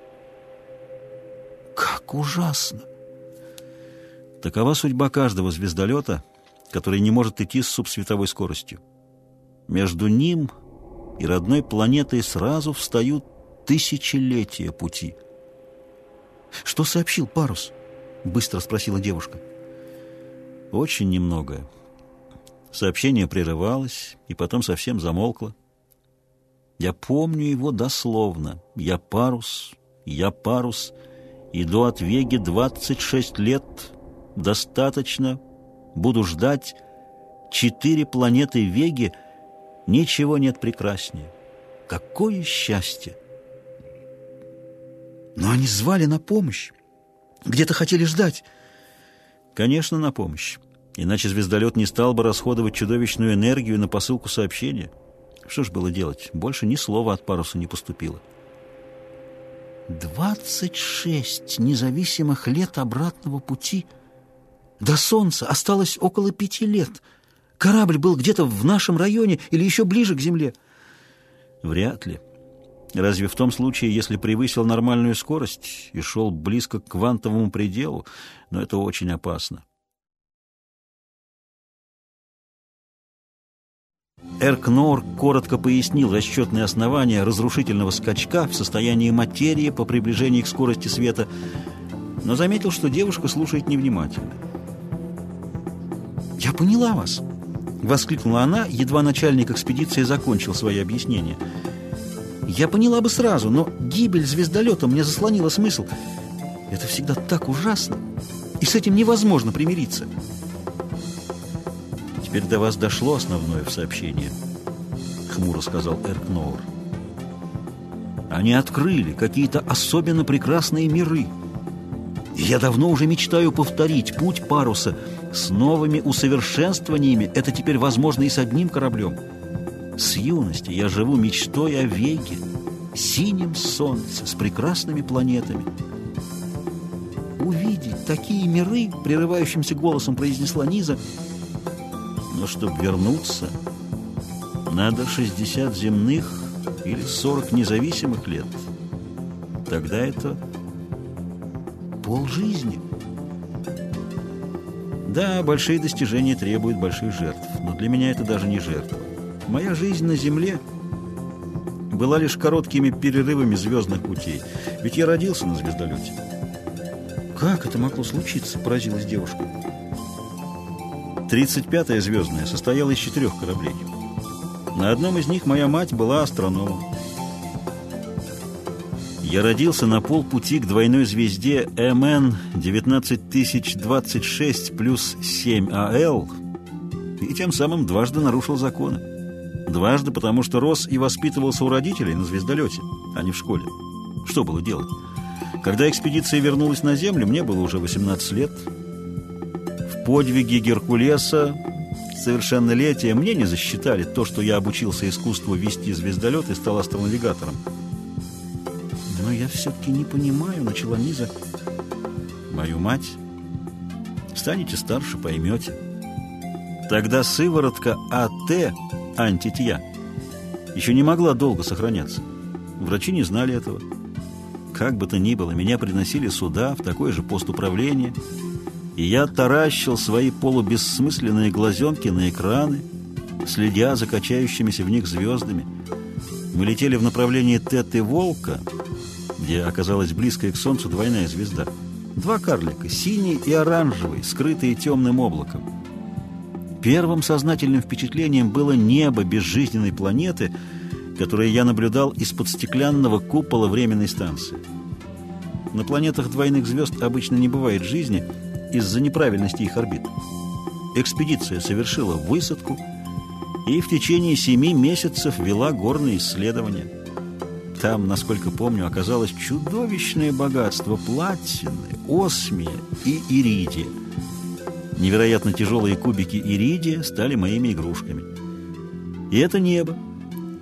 так ужасно. Такова судьба каждого звездолета, который не может идти с субсветовой скоростью. Между ним и родной планетой сразу встают тысячелетия пути. «Что сообщил парус?» — быстро спросила девушка. «Очень немногое. Сообщение прерывалось и потом совсем замолкло. Я помню его дословно. Я парус, я парус, иду от Веги 26 лет. Достаточно. Буду ждать. Четыре планеты Веги. Ничего нет прекраснее. Какое счастье! Но они звали на помощь. Где-то хотели ждать. Конечно, на помощь. Иначе звездолет не стал бы расходовать чудовищную энергию на посылку сообщения. Что ж было делать? Больше ни слова от паруса не поступило. Двадцать шесть независимых лет обратного пути. До Солнца осталось около пяти лет. Корабль был где-то в нашем районе или еще ближе к Земле. Вряд ли. Разве в том случае, если превысил нормальную скорость и шел близко к квантовому пределу, но это очень опасно. Эркнор коротко пояснил расчетные основания разрушительного скачка в состоянии материи по приближении к скорости света, но заметил, что девушка слушает невнимательно. «Я поняла вас!» — воскликнула она, едва начальник экспедиции закончил свои объяснения. «Я поняла бы сразу, но гибель звездолета мне заслонила смысл. Это всегда так ужасно, и с этим невозможно примириться». «Теперь до вас дошло основное в сообщении», — хмуро сказал Эркноур. «Они открыли какие-то особенно прекрасные миры. И я давно уже мечтаю повторить путь паруса с новыми усовершенствованиями. Это теперь возможно и с одним кораблем. С юности я живу мечтой о Веге, синем солнце, с прекрасными планетами». «Увидеть такие миры», — прерывающимся голосом произнесла Низа, — но чтобы вернуться, надо 60 земных или 40 независимых лет. Тогда это полжизни. Да, большие достижения требуют больших жертв, но для меня это даже не жертва. Моя жизнь на Земле была лишь короткими перерывами звездных путей, ведь я родился на звездолете. «Как это могло случиться?» – поразилась девушка. 35-я звездная состояла из четырех кораблей. На одном из них моя мать была астрономом. Я родился на полпути к двойной звезде МН 19026 плюс 7АЛ и тем самым дважды нарушил законы. Дважды, потому что рос и воспитывался у родителей на звездолете, а не в школе. Что было делать? Когда экспедиция вернулась на Землю, мне было уже 18 лет – подвиги Геркулеса, совершеннолетия мне не засчитали то, что я обучился искусству вести звездолет и стал астронавигатором. Но я все-таки не понимаю, начала Низа. Мою мать. Станете старше, поймете. Тогда сыворотка АТ, антитья, еще не могла долго сохраняться. Врачи не знали этого. Как бы то ни было, меня приносили сюда, в такой же пост управления, и я таращил свои полубессмысленные глазенки на экраны, следя за качающимися в них звездами. Мы летели в направлении Теты Волка, где оказалась близкая к Солнцу двойная звезда. Два карлика, синий и оранжевый, скрытые темным облаком. Первым сознательным впечатлением было небо безжизненной планеты, которое я наблюдал из-под стеклянного купола временной станции. На планетах двойных звезд обычно не бывает жизни – из-за неправильности их орбит. Экспедиция совершила высадку и в течение семи месяцев вела горные исследования. Там, насколько помню, оказалось чудовищное богатство платины, осмия и иридия. Невероятно тяжелые кубики иридия стали моими игрушками. И это небо.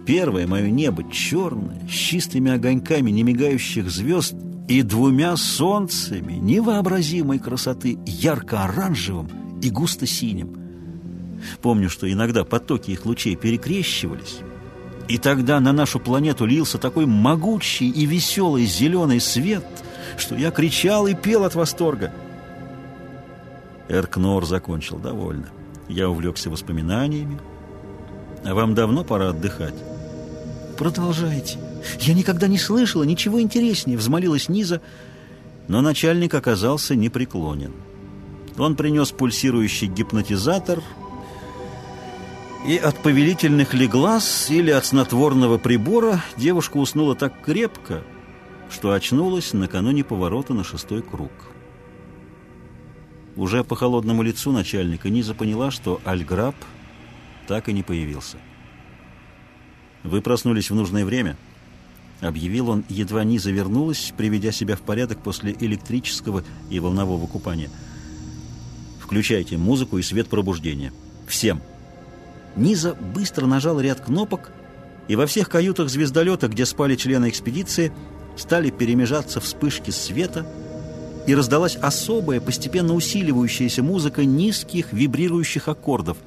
Первое мое небо черное, с чистыми огоньками немигающих звезд и двумя солнцами невообразимой красоты, ярко-оранжевым и густо-синим. Помню, что иногда потоки их лучей перекрещивались, и тогда на нашу планету лился такой могучий и веселый зеленый свет, что я кричал и пел от восторга. Эркнор закончил довольно. Я увлекся воспоминаниями. А вам давно пора отдыхать? Продолжайте. Я никогда не слышала ничего интереснее, взмолилась Низа, но начальник оказался непреклонен. Он принес пульсирующий гипнотизатор, и от повелительных ли глаз или от снотворного прибора девушка уснула так крепко, что очнулась накануне поворота на шестой круг. Уже по холодному лицу начальника Низа поняла, что Альграб так и не появился. «Вы проснулись в нужное время», — объявил он, едва Низа вернулась, приведя себя в порядок после электрического и волнового купания. «Включайте музыку и свет пробуждения. Всем!» Низа быстро нажал ряд кнопок, и во всех каютах звездолета, где спали члены экспедиции, стали перемежаться вспышки света, и раздалась особая, постепенно усиливающаяся музыка низких вибрирующих аккордов.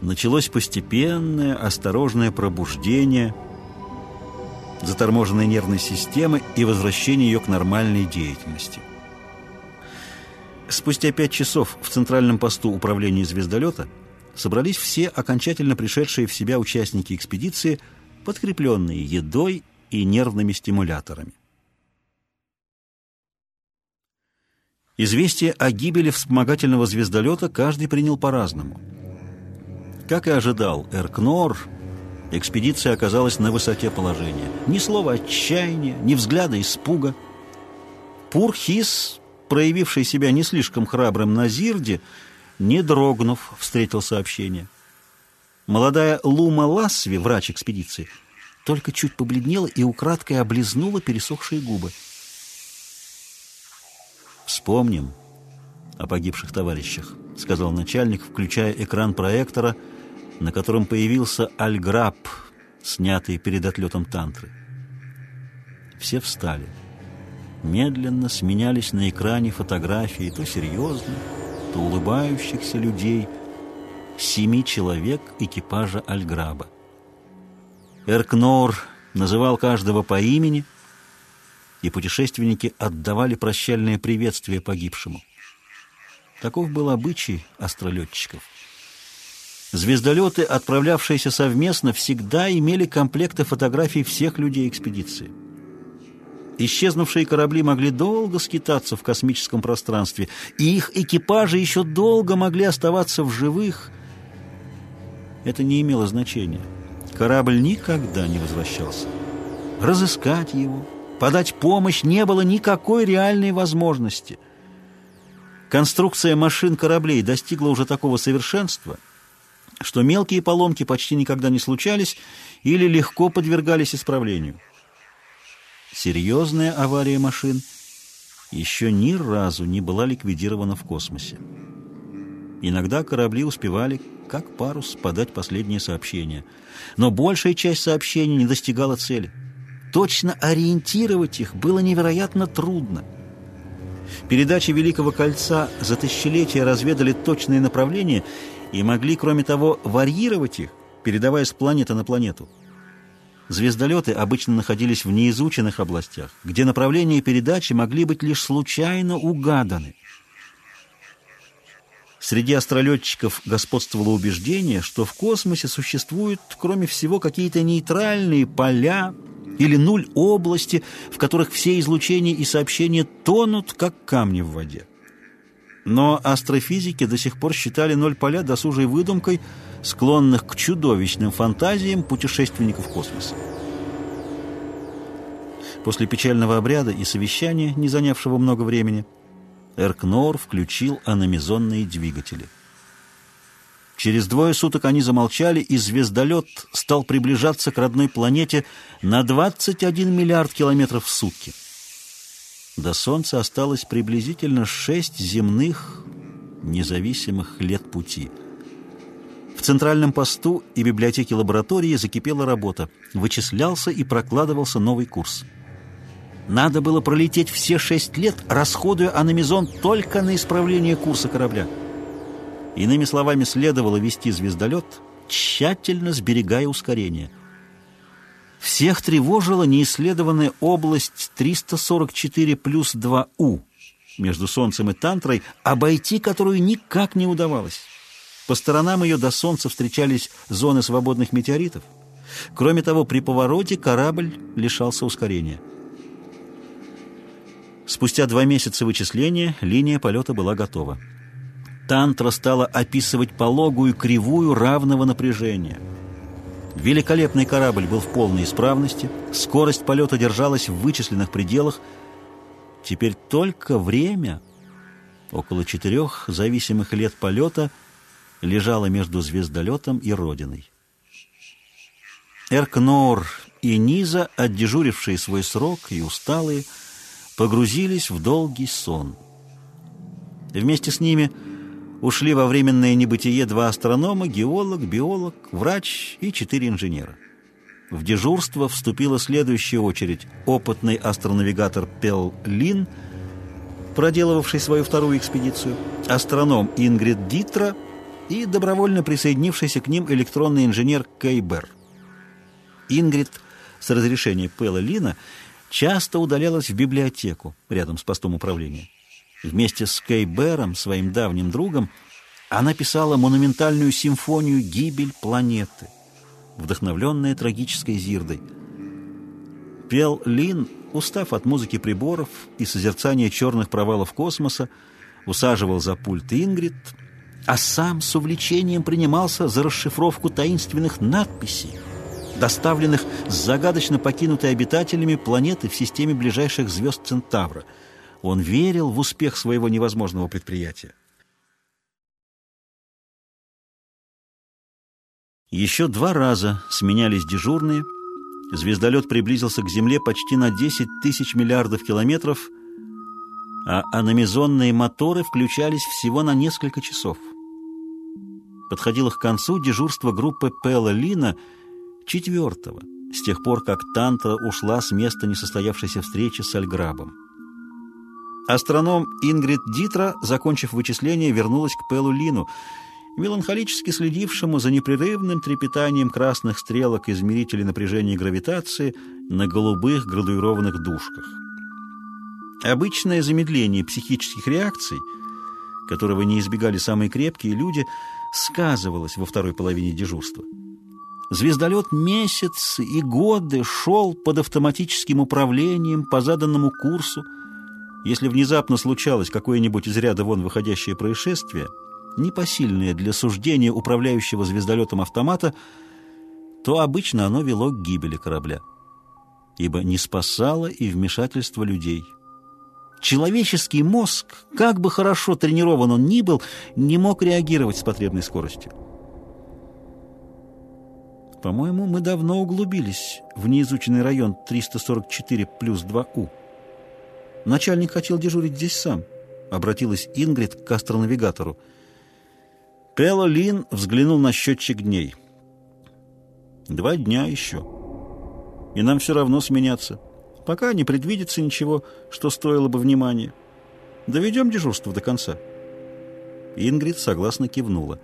Началось постепенное, осторожное пробуждение заторможенной нервной системы и возвращение ее к нормальной деятельности. Спустя пять часов в центральном посту управления звездолета – собрались все окончательно пришедшие в себя участники экспедиции, подкрепленные едой и нервными стимуляторами. Известие о гибели вспомогательного звездолета каждый принял по-разному. Как и ожидал Эркнор, экспедиция оказалась на высоте положения. Ни слова отчаяния, ни взгляда испуга. Пурхис, проявивший себя не слишком храбрым на Зирде, не дрогнув, встретил сообщение. Молодая Лума Ласви, врач экспедиции, только чуть побледнела и украдкой облизнула пересохшие губы. «Вспомним о погибших товарищах», — сказал начальник, включая экран проектора, на котором появился Альграб, снятый перед отлетом тантры. Все встали. Медленно сменялись на экране фотографии, то серьезные, то улыбающихся людей, семи человек экипажа Альграба. Эркнор называл каждого по имени, и путешественники отдавали прощальное приветствие погибшему. Таков был обычай астролетчиков. Звездолеты, отправлявшиеся совместно, всегда имели комплекты фотографий всех людей экспедиции. Исчезнувшие корабли могли долго скитаться в космическом пространстве, и их экипажи еще долго могли оставаться в живых. Это не имело значения. Корабль никогда не возвращался. Разыскать его, подать помощь не было никакой реальной возможности. Конструкция машин кораблей достигла уже такого совершенства, что мелкие поломки почти никогда не случались или легко подвергались исправлению. Серьезная авария машин еще ни разу не была ликвидирована в космосе. Иногда корабли успевали, как парус, подать последнее сообщение. Но большая часть сообщений не достигала цели. Точно ориентировать их было невероятно трудно. Передачи Великого Кольца за тысячелетия разведали точные направления и могли, кроме того, варьировать их, передавая с планеты на планету. Звездолеты обычно находились в неизученных областях, где направления передачи могли быть лишь случайно угаданы. Среди астролетчиков господствовало убеждение, что в космосе существуют, кроме всего, какие-то нейтральные поля или нуль области, в которых все излучения и сообщения тонут, как камни в воде. Но астрофизики до сих пор считали ноль поля досужей выдумкой – склонных к чудовищным фантазиям путешественников космоса. После печального обряда и совещания, не занявшего много времени, Эркнор включил аномизонные двигатели. Через двое суток они замолчали, и звездолет стал приближаться к родной планете на 21 миллиард километров в сутки. До Солнца осталось приблизительно шесть земных независимых лет пути – в центральном посту и библиотеке лаборатории закипела работа. Вычислялся и прокладывался новый курс. Надо было пролететь все шесть лет, расходуя аномизон только на исправление курса корабля. Иными словами, следовало вести звездолет, тщательно сберегая ускорение. Всех тревожила неисследованная область 344 плюс 2У между Солнцем и Тантрой, обойти которую никак не удавалось. По сторонам ее до Солнца встречались зоны свободных метеоритов. Кроме того, при повороте корабль лишался ускорения. Спустя два месяца вычисления линия полета была готова. Тантра стала описывать пологую кривую равного напряжения. Великолепный корабль был в полной исправности, скорость полета держалась в вычисленных пределах. Теперь только время, около четырех зависимых лет полета, лежало между звездолетом и Родиной. Эркнор и Низа, отдежурившие свой срок и усталые, погрузились в долгий сон. Вместе с ними ушли во временное небытие два астронома, геолог, биолог, врач и четыре инженера. В дежурство вступила следующая очередь опытный астронавигатор Пел Лин, проделывавший свою вторую экспедицию, астроном Ингрид Дитра и добровольно присоединившийся к ним электронный инженер Кейбер. Ингрид с разрешения Пела Лина часто удалялась в библиотеку рядом с постом управления. Вместе с Кей Бэром, своим давним другом, она писала монументальную симфонию «Гибель планеты», вдохновленная трагической Зирдой. Пел Лин, устав от музыки приборов и созерцания черных провалов космоса, усаживал за пульт Ингрид, а сам с увлечением принимался за расшифровку таинственных надписей, доставленных с загадочно покинутой обитателями планеты в системе ближайших звезд Центавра. Он верил в успех своего невозможного предприятия. Еще два раза сменялись дежурные. Звездолет приблизился к Земле почти на 10 тысяч миллиардов километров, а аномизонные моторы включались всего на несколько часов. Подходило к концу дежурство группы Пелла Лина — четвертого, с тех пор, как Тантра ушла с места несостоявшейся встречи с Альграбом. Астроном Ингрид Дитра, закончив вычисление, вернулась к Пелу Лину, меланхолически следившему за непрерывным трепетанием красных стрелок измерителей напряжения гравитации на голубых градуированных дужках. Обычное замедление психических реакций, которого не избегали самые крепкие люди, сказывалось во второй половине дежурства. Звездолет месяцы и годы шел под автоматическим управлением по заданному курсу. Если внезапно случалось какое-нибудь из ряда вон выходящее происшествие, непосильное для суждения управляющего звездолетом автомата, то обычно оно вело к гибели корабля, ибо не спасало и вмешательство людей. Человеческий мозг, как бы хорошо тренирован он ни был, не мог реагировать с потребной скоростью. По-моему, мы давно углубились в неизученный район 344 плюс 2У. Начальник хотел дежурить здесь сам. Обратилась Ингрид к астронавигатору. Пело Лин взглянул на счетчик дней. Два дня еще. И нам все равно сменяться. Пока не предвидится ничего, что стоило бы внимания. Доведем дежурство до конца. Ингрид согласно кивнула.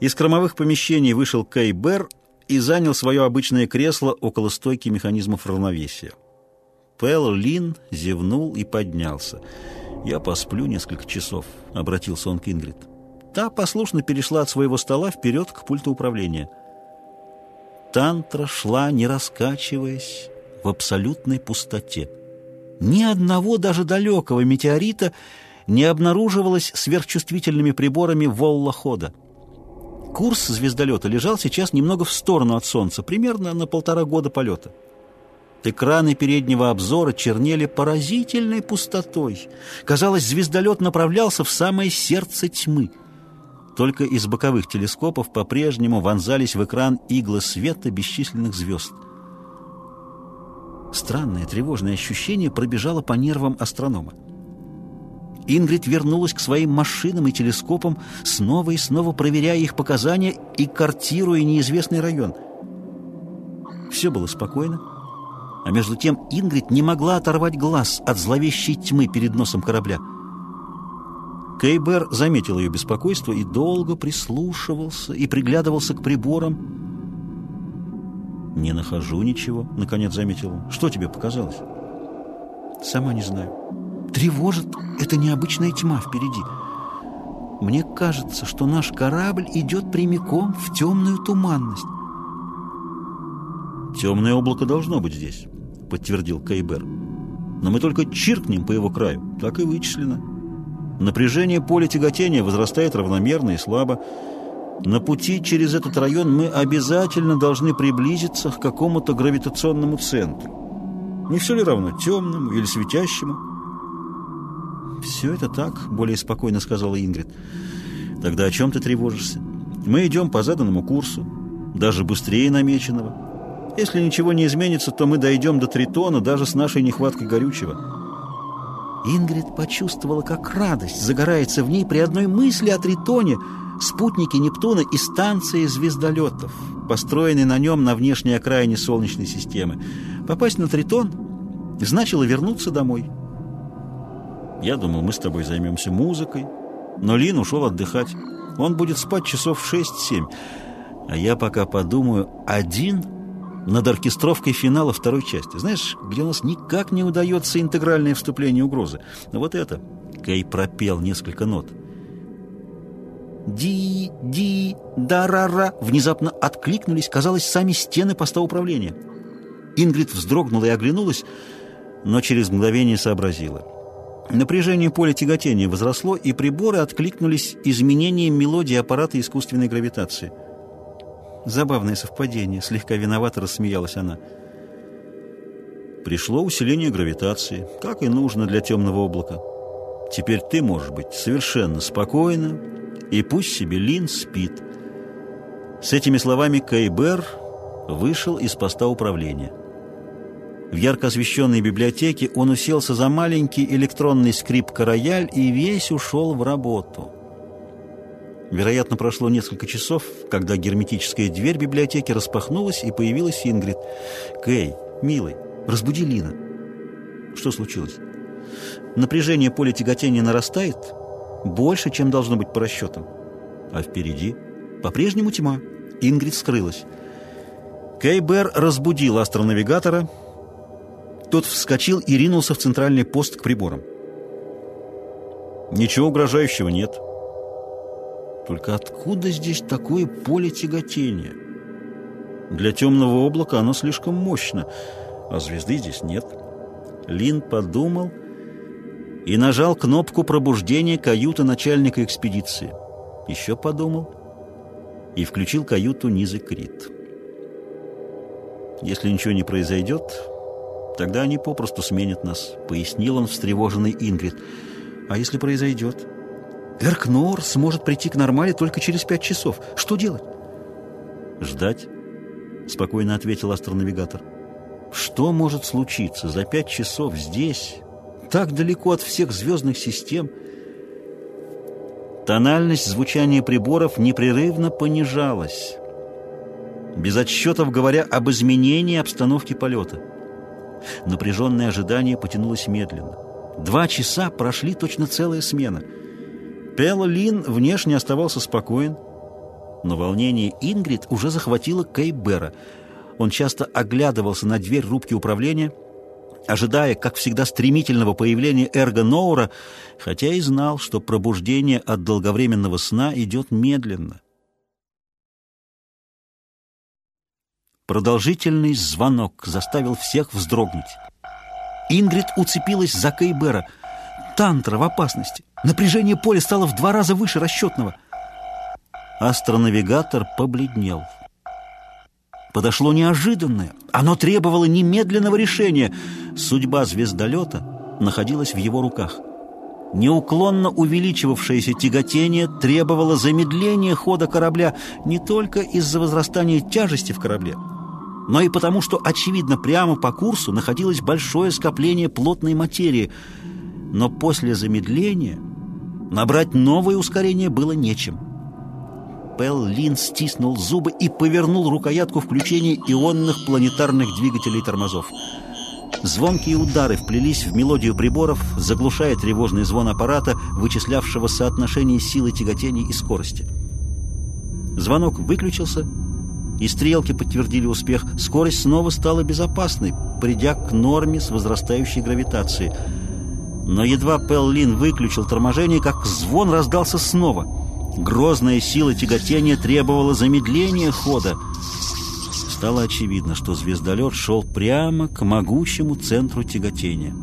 Из кромовых помещений вышел Кей Бер и занял свое обычное кресло около стойки механизмов равновесия. Пэл Лин зевнул и поднялся. «Я посплю несколько часов», — обратился он к Ингрид. Та послушно перешла от своего стола вперед к пульту управления. Тантра шла, не раскачиваясь, в абсолютной пустоте. Ни одного даже далекого метеорита не обнаруживалось сверхчувствительными приборами волла-хода. Курс звездолета лежал сейчас немного в сторону от Солнца, примерно на полтора года полета. Экраны переднего обзора чернели поразительной пустотой. Казалось, звездолет направлялся в самое сердце тьмы. Только из боковых телескопов по-прежнему вонзались в экран иглы света бесчисленных звезд. Странное тревожное ощущение пробежало по нервам астронома. Ингрид вернулась к своим машинам и телескопам, снова и снова проверяя их показания и картируя неизвестный район. Все было спокойно, а между тем Ингрид не могла оторвать глаз от зловещей тьмы перед носом корабля. Кейбер заметил ее беспокойство и долго прислушивался и приглядывался к приборам. «Не нахожу ничего», — наконец заметил он. «Что тебе показалось?» «Сама не знаю. Тревожит эта необычная тьма впереди. Мне кажется, что наш корабль идет прямиком в темную туманность». «Темное облако должно быть здесь», — подтвердил Кейбер. «Но мы только чиркнем по его краю. Так и вычислено. Напряжение поля тяготения возрастает равномерно и слабо. На пути через этот район мы обязательно должны приблизиться к какому-то гравитационному центру. Не все ли равно, темному или светящему? «Все это так», — более спокойно сказала Ингрид. «Тогда о чем ты тревожишься? Мы идем по заданному курсу, даже быстрее намеченного. Если ничего не изменится, то мы дойдем до Тритона даже с нашей нехваткой горючего». Ингрид почувствовала, как радость загорается в ней при одной мысли о Тритоне, спутнике Нептуна и станции звездолетов, построенной на нем на внешней окраине Солнечной системы. Попасть на Тритон значило вернуться домой. Я думал, мы с тобой займемся музыкой, но Лин ушел отдыхать. Он будет спать часов в 6-7, а я пока подумаю один над оркестровкой финала второй части. Знаешь, где у нас никак не удается интегральное вступление угрозы. Вот это. Кей пропел несколько нот. «Ди, ди, да-ра-ра» внезапно откликнулись, казалось, сами стены поста управления. Ингрид вздрогнула и оглянулась, но через мгновение сообразила. Напряжение поля тяготения возросло, и приборы откликнулись изменением мелодии аппарата искусственной гравитации. Забавное совпадение, слегка виновато рассмеялась она. Пришло усиление гравитации, как и нужно для темного облака. Теперь ты можешь быть совершенно спокойна, и пусть себе Лин спит. С этими словами Кейбер вышел из поста управления. В ярко освещенной библиотеке он уселся за маленький электронный скрипка-рояль и весь ушел в работу. Вероятно, прошло несколько часов, когда герметическая дверь библиотеки распахнулась, и появилась Ингрид. «Кэй, милый, разбуди Лина». «Что случилось?» «Напряжение поля тяготения нарастает больше, чем должно быть по расчетам. А впереди по-прежнему тьма. Ингрид скрылась. Кейбер разбудил астронавигатора. Тот вскочил и ринулся в центральный пост к приборам. Ничего угрожающего нет. Только откуда здесь такое поле тяготения? Для темного облака оно слишком мощно, а звезды здесь нет. Лин подумал и нажал кнопку пробуждения каюты начальника экспедиции. Еще подумал и включил каюту Низы Крит. «Если ничего не произойдет, тогда они попросту сменят нас», — пояснил он встревоженный Ингрид. «А если произойдет?» «Эркнор сможет прийти к нормали только через пять часов. Что делать?» «Ждать», — спокойно ответил астронавигатор. «Что может случиться за пять часов здесь, так далеко от всех звездных систем?» Тональность звучания приборов непрерывно понижалась, без отсчетов говоря об изменении обстановки полета. Напряженное ожидание потянулось медленно. Два часа прошли точно целая смена. Пелла Лин внешне оставался спокоен, но волнение Ингрид уже захватило Кейбера. Он часто оглядывался на дверь рубки управления – ожидая, как всегда, стремительного появления Эрго Ноура, хотя и знал, что пробуждение от долговременного сна идет медленно. Продолжительный звонок заставил всех вздрогнуть. Ингрид уцепилась за Кейбера. Тантра в опасности. Напряжение поля стало в два раза выше расчетного. Астронавигатор побледнел. Подошло неожиданное. Оно требовало немедленного решения. Судьба звездолета находилась в его руках. Неуклонно увеличивавшееся тяготение требовало замедления хода корабля не только из-за возрастания тяжести в корабле, но и потому, что, очевидно, прямо по курсу находилось большое скопление плотной материи. Но после замедления набрать новое ускорение было нечем. Пел Лин стиснул зубы и повернул рукоятку включения ионных планетарных двигателей тормозов. Звонкие удары вплелись в мелодию приборов, заглушая тревожный звон аппарата, вычислявшего соотношение силы тяготения и скорости. Звонок выключился, и стрелки подтвердили успех. Скорость снова стала безопасной, придя к норме с возрастающей гравитацией. Но едва Пеллин выключил торможение, как звон раздался снова. Грозная сила тяготения требовала замедления хода. Стало очевидно, что звездолет шел прямо к могучему центру тяготения.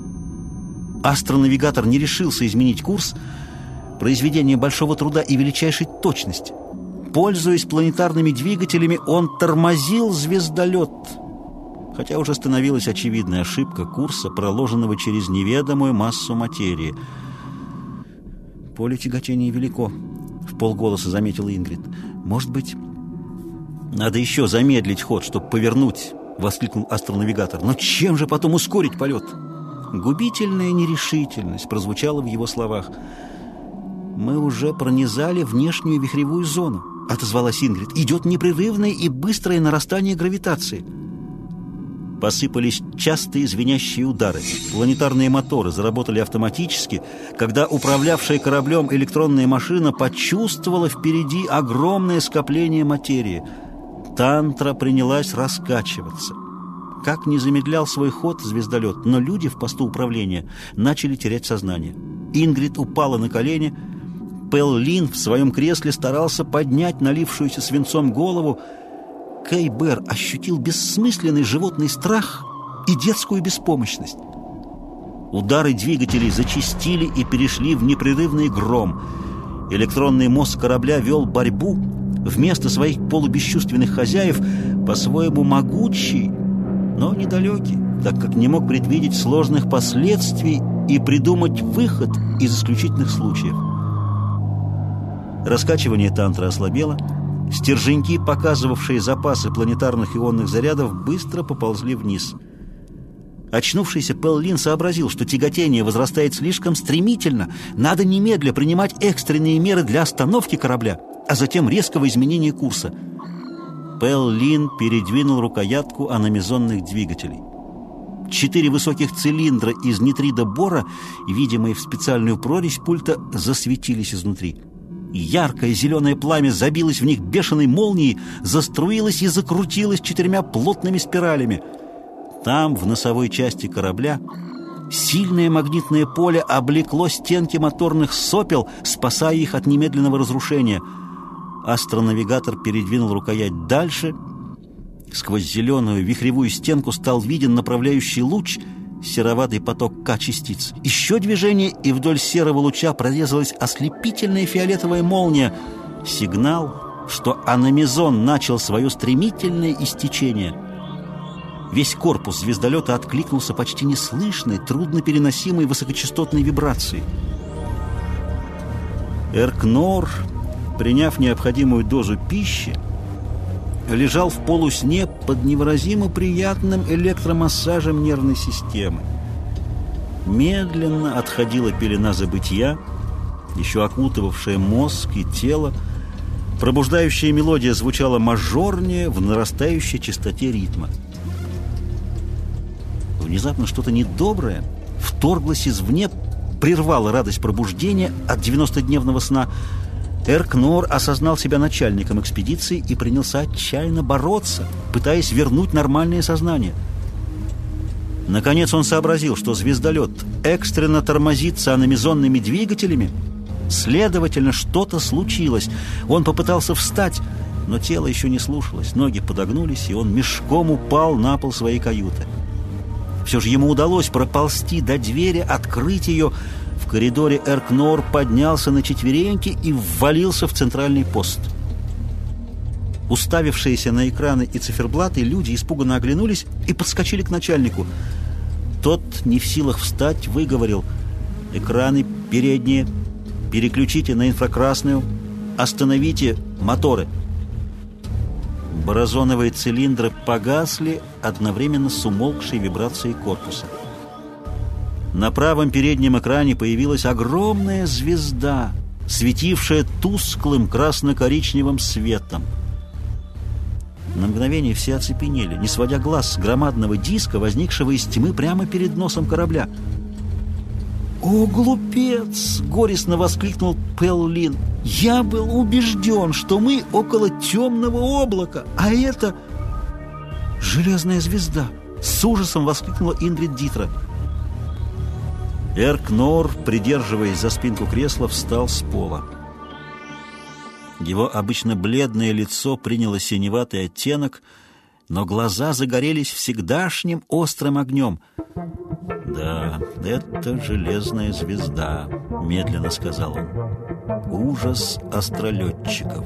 Астронавигатор не решился изменить курс, произведение большого труда и величайшей точности – Пользуясь планетарными двигателями, он тормозил звездолет, хотя уже становилась очевидная ошибка курса, проложенного через неведомую массу материи. «Поле тяготения велико», — в полголоса заметила Ингрид. «Может быть, надо еще замедлить ход, чтобы повернуть», — воскликнул астронавигатор. «Но чем же потом ускорить полет?» Губительная нерешительность прозвучала в его словах. «Мы уже пронизали внешнюю вихревую зону. — отозвалась Ингрид. «Идет непрерывное и быстрое нарастание гравитации». Посыпались частые звенящие удары. Планетарные моторы заработали автоматически, когда управлявшая кораблем электронная машина почувствовала впереди огромное скопление материи. Тантра принялась раскачиваться. Как не замедлял свой ход звездолет, но люди в посту управления начали терять сознание. Ингрид упала на колени, Пэл Лин в своем кресле старался поднять налившуюся свинцом голову. Кей Бэр ощутил бессмысленный животный страх и детскую беспомощность. Удары двигателей зачистили и перешли в непрерывный гром. Электронный мозг корабля вел борьбу вместо своих полубесчувственных хозяев, по-своему могучий, но недалекий, так как не мог предвидеть сложных последствий и придумать выход из исключительных случаев. Раскачивание тантра ослабело. Стерженьки, показывавшие запасы планетарных ионных зарядов, быстро поползли вниз. Очнувшийся Пеллин сообразил, что тяготение возрастает слишком стремительно. Надо немедля принимать экстренные меры для остановки корабля, а затем резкого изменения курса. Пеллин передвинул рукоятку аномизонных двигателей. Четыре высоких цилиндра из нитрида бора, видимые в специальную прорезь пульта, засветились изнутри. Яркое зеленое пламя забилось в них бешеной молнией, заструилось и закрутилось четырьмя плотными спиралями. Там, в носовой части корабля, сильное магнитное поле облекло стенки моторных сопел, спасая их от немедленного разрушения. Астронавигатор передвинул рукоять дальше. Сквозь зеленую вихревую стенку стал виден направляющий луч — сероватый поток К-частиц. Еще движение, и вдоль серого луча прорезалась ослепительная фиолетовая молния. Сигнал, что аномизон начал свое стремительное истечение. Весь корпус звездолета откликнулся почти неслышной, труднопереносимой высокочастотной вибрацией. Эркнор, приняв необходимую дозу пищи, лежал в полусне под невыразимо приятным электромассажем нервной системы. Медленно отходила пелена забытия, еще окутывавшая мозг и тело. Пробуждающая мелодия звучала мажорнее в нарастающей частоте ритма. Внезапно что-то недоброе вторглось извне, прервало радость пробуждения от 90-дневного сна – Эркнор осознал себя начальником экспедиции и принялся отчаянно бороться, пытаясь вернуть нормальное сознание. Наконец он сообразил, что звездолет экстренно тормозится аномизонными двигателями. Следовательно, что-то случилось. Он попытался встать, но тело еще не слушалось. Ноги подогнулись, и он мешком упал на пол своей каюты. Все же ему удалось проползти до двери, открыть ее, в коридоре Эркнор поднялся на четвереньки и ввалился в центральный пост. Уставившиеся на экраны и циферблаты, люди испуганно оглянулись и подскочили к начальнику. Тот, не в силах встать, выговорил «Экраны передние, переключите на инфракрасную, остановите моторы». Борозоновые цилиндры погасли одновременно с умолкшей вибрацией корпуса. На правом переднем экране появилась огромная звезда, светившая тусклым красно-коричневым светом. На мгновение все оцепенели, не сводя глаз с громадного диска, возникшего из тьмы прямо перед носом корабля. «О, глупец!» — горестно воскликнул Пеллин. «Я был убежден, что мы около темного облака, а это железная звезда!» С ужасом воскликнула Ингрид Дитра. Эркнор, придерживаясь за спинку кресла, встал с пола. Его обычно бледное лицо приняло синеватый оттенок, но глаза загорелись всегдашним острым огнем. «Да, это железная звезда», — медленно сказал он. «Ужас астролетчиков».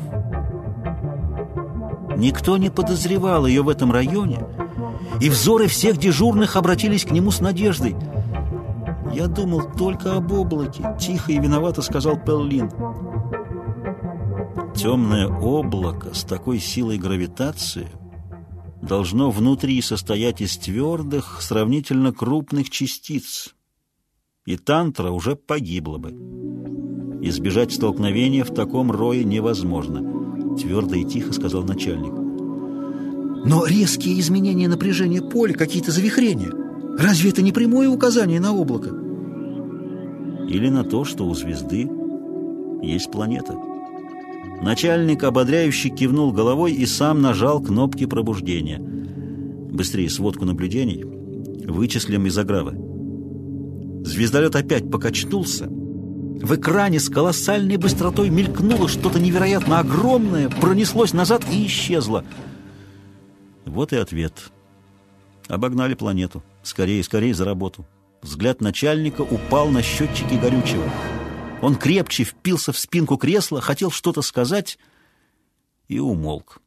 Никто не подозревал ее в этом районе, и взоры всех дежурных обратились к нему с надеждой. «Я думал только об облаке», — тихо и виновато сказал Пеллин. Темное облако с такой силой гравитации должно внутри состоять из твердых, сравнительно крупных частиц, и тантра уже погибла бы. Избежать столкновения в таком рое невозможно, твердо и тихо сказал начальник. Но резкие изменения напряжения поля, какие-то завихрения, разве это не прямое указание на облако? Или на то, что у звезды есть планета. Начальник ободряюще кивнул головой и сам нажал кнопки пробуждения. Быстрее сводку наблюдений. Вычислим из агравы. Звездолет опять покачнулся. В экране с колоссальной быстротой мелькнуло что-то невероятно огромное, пронеслось назад и исчезло. Вот и ответ. Обогнали планету. Скорее, скорее за работу. Взгляд начальника упал на счетчики горючего. Он крепче впился в спинку кресла, хотел что-то сказать и умолк.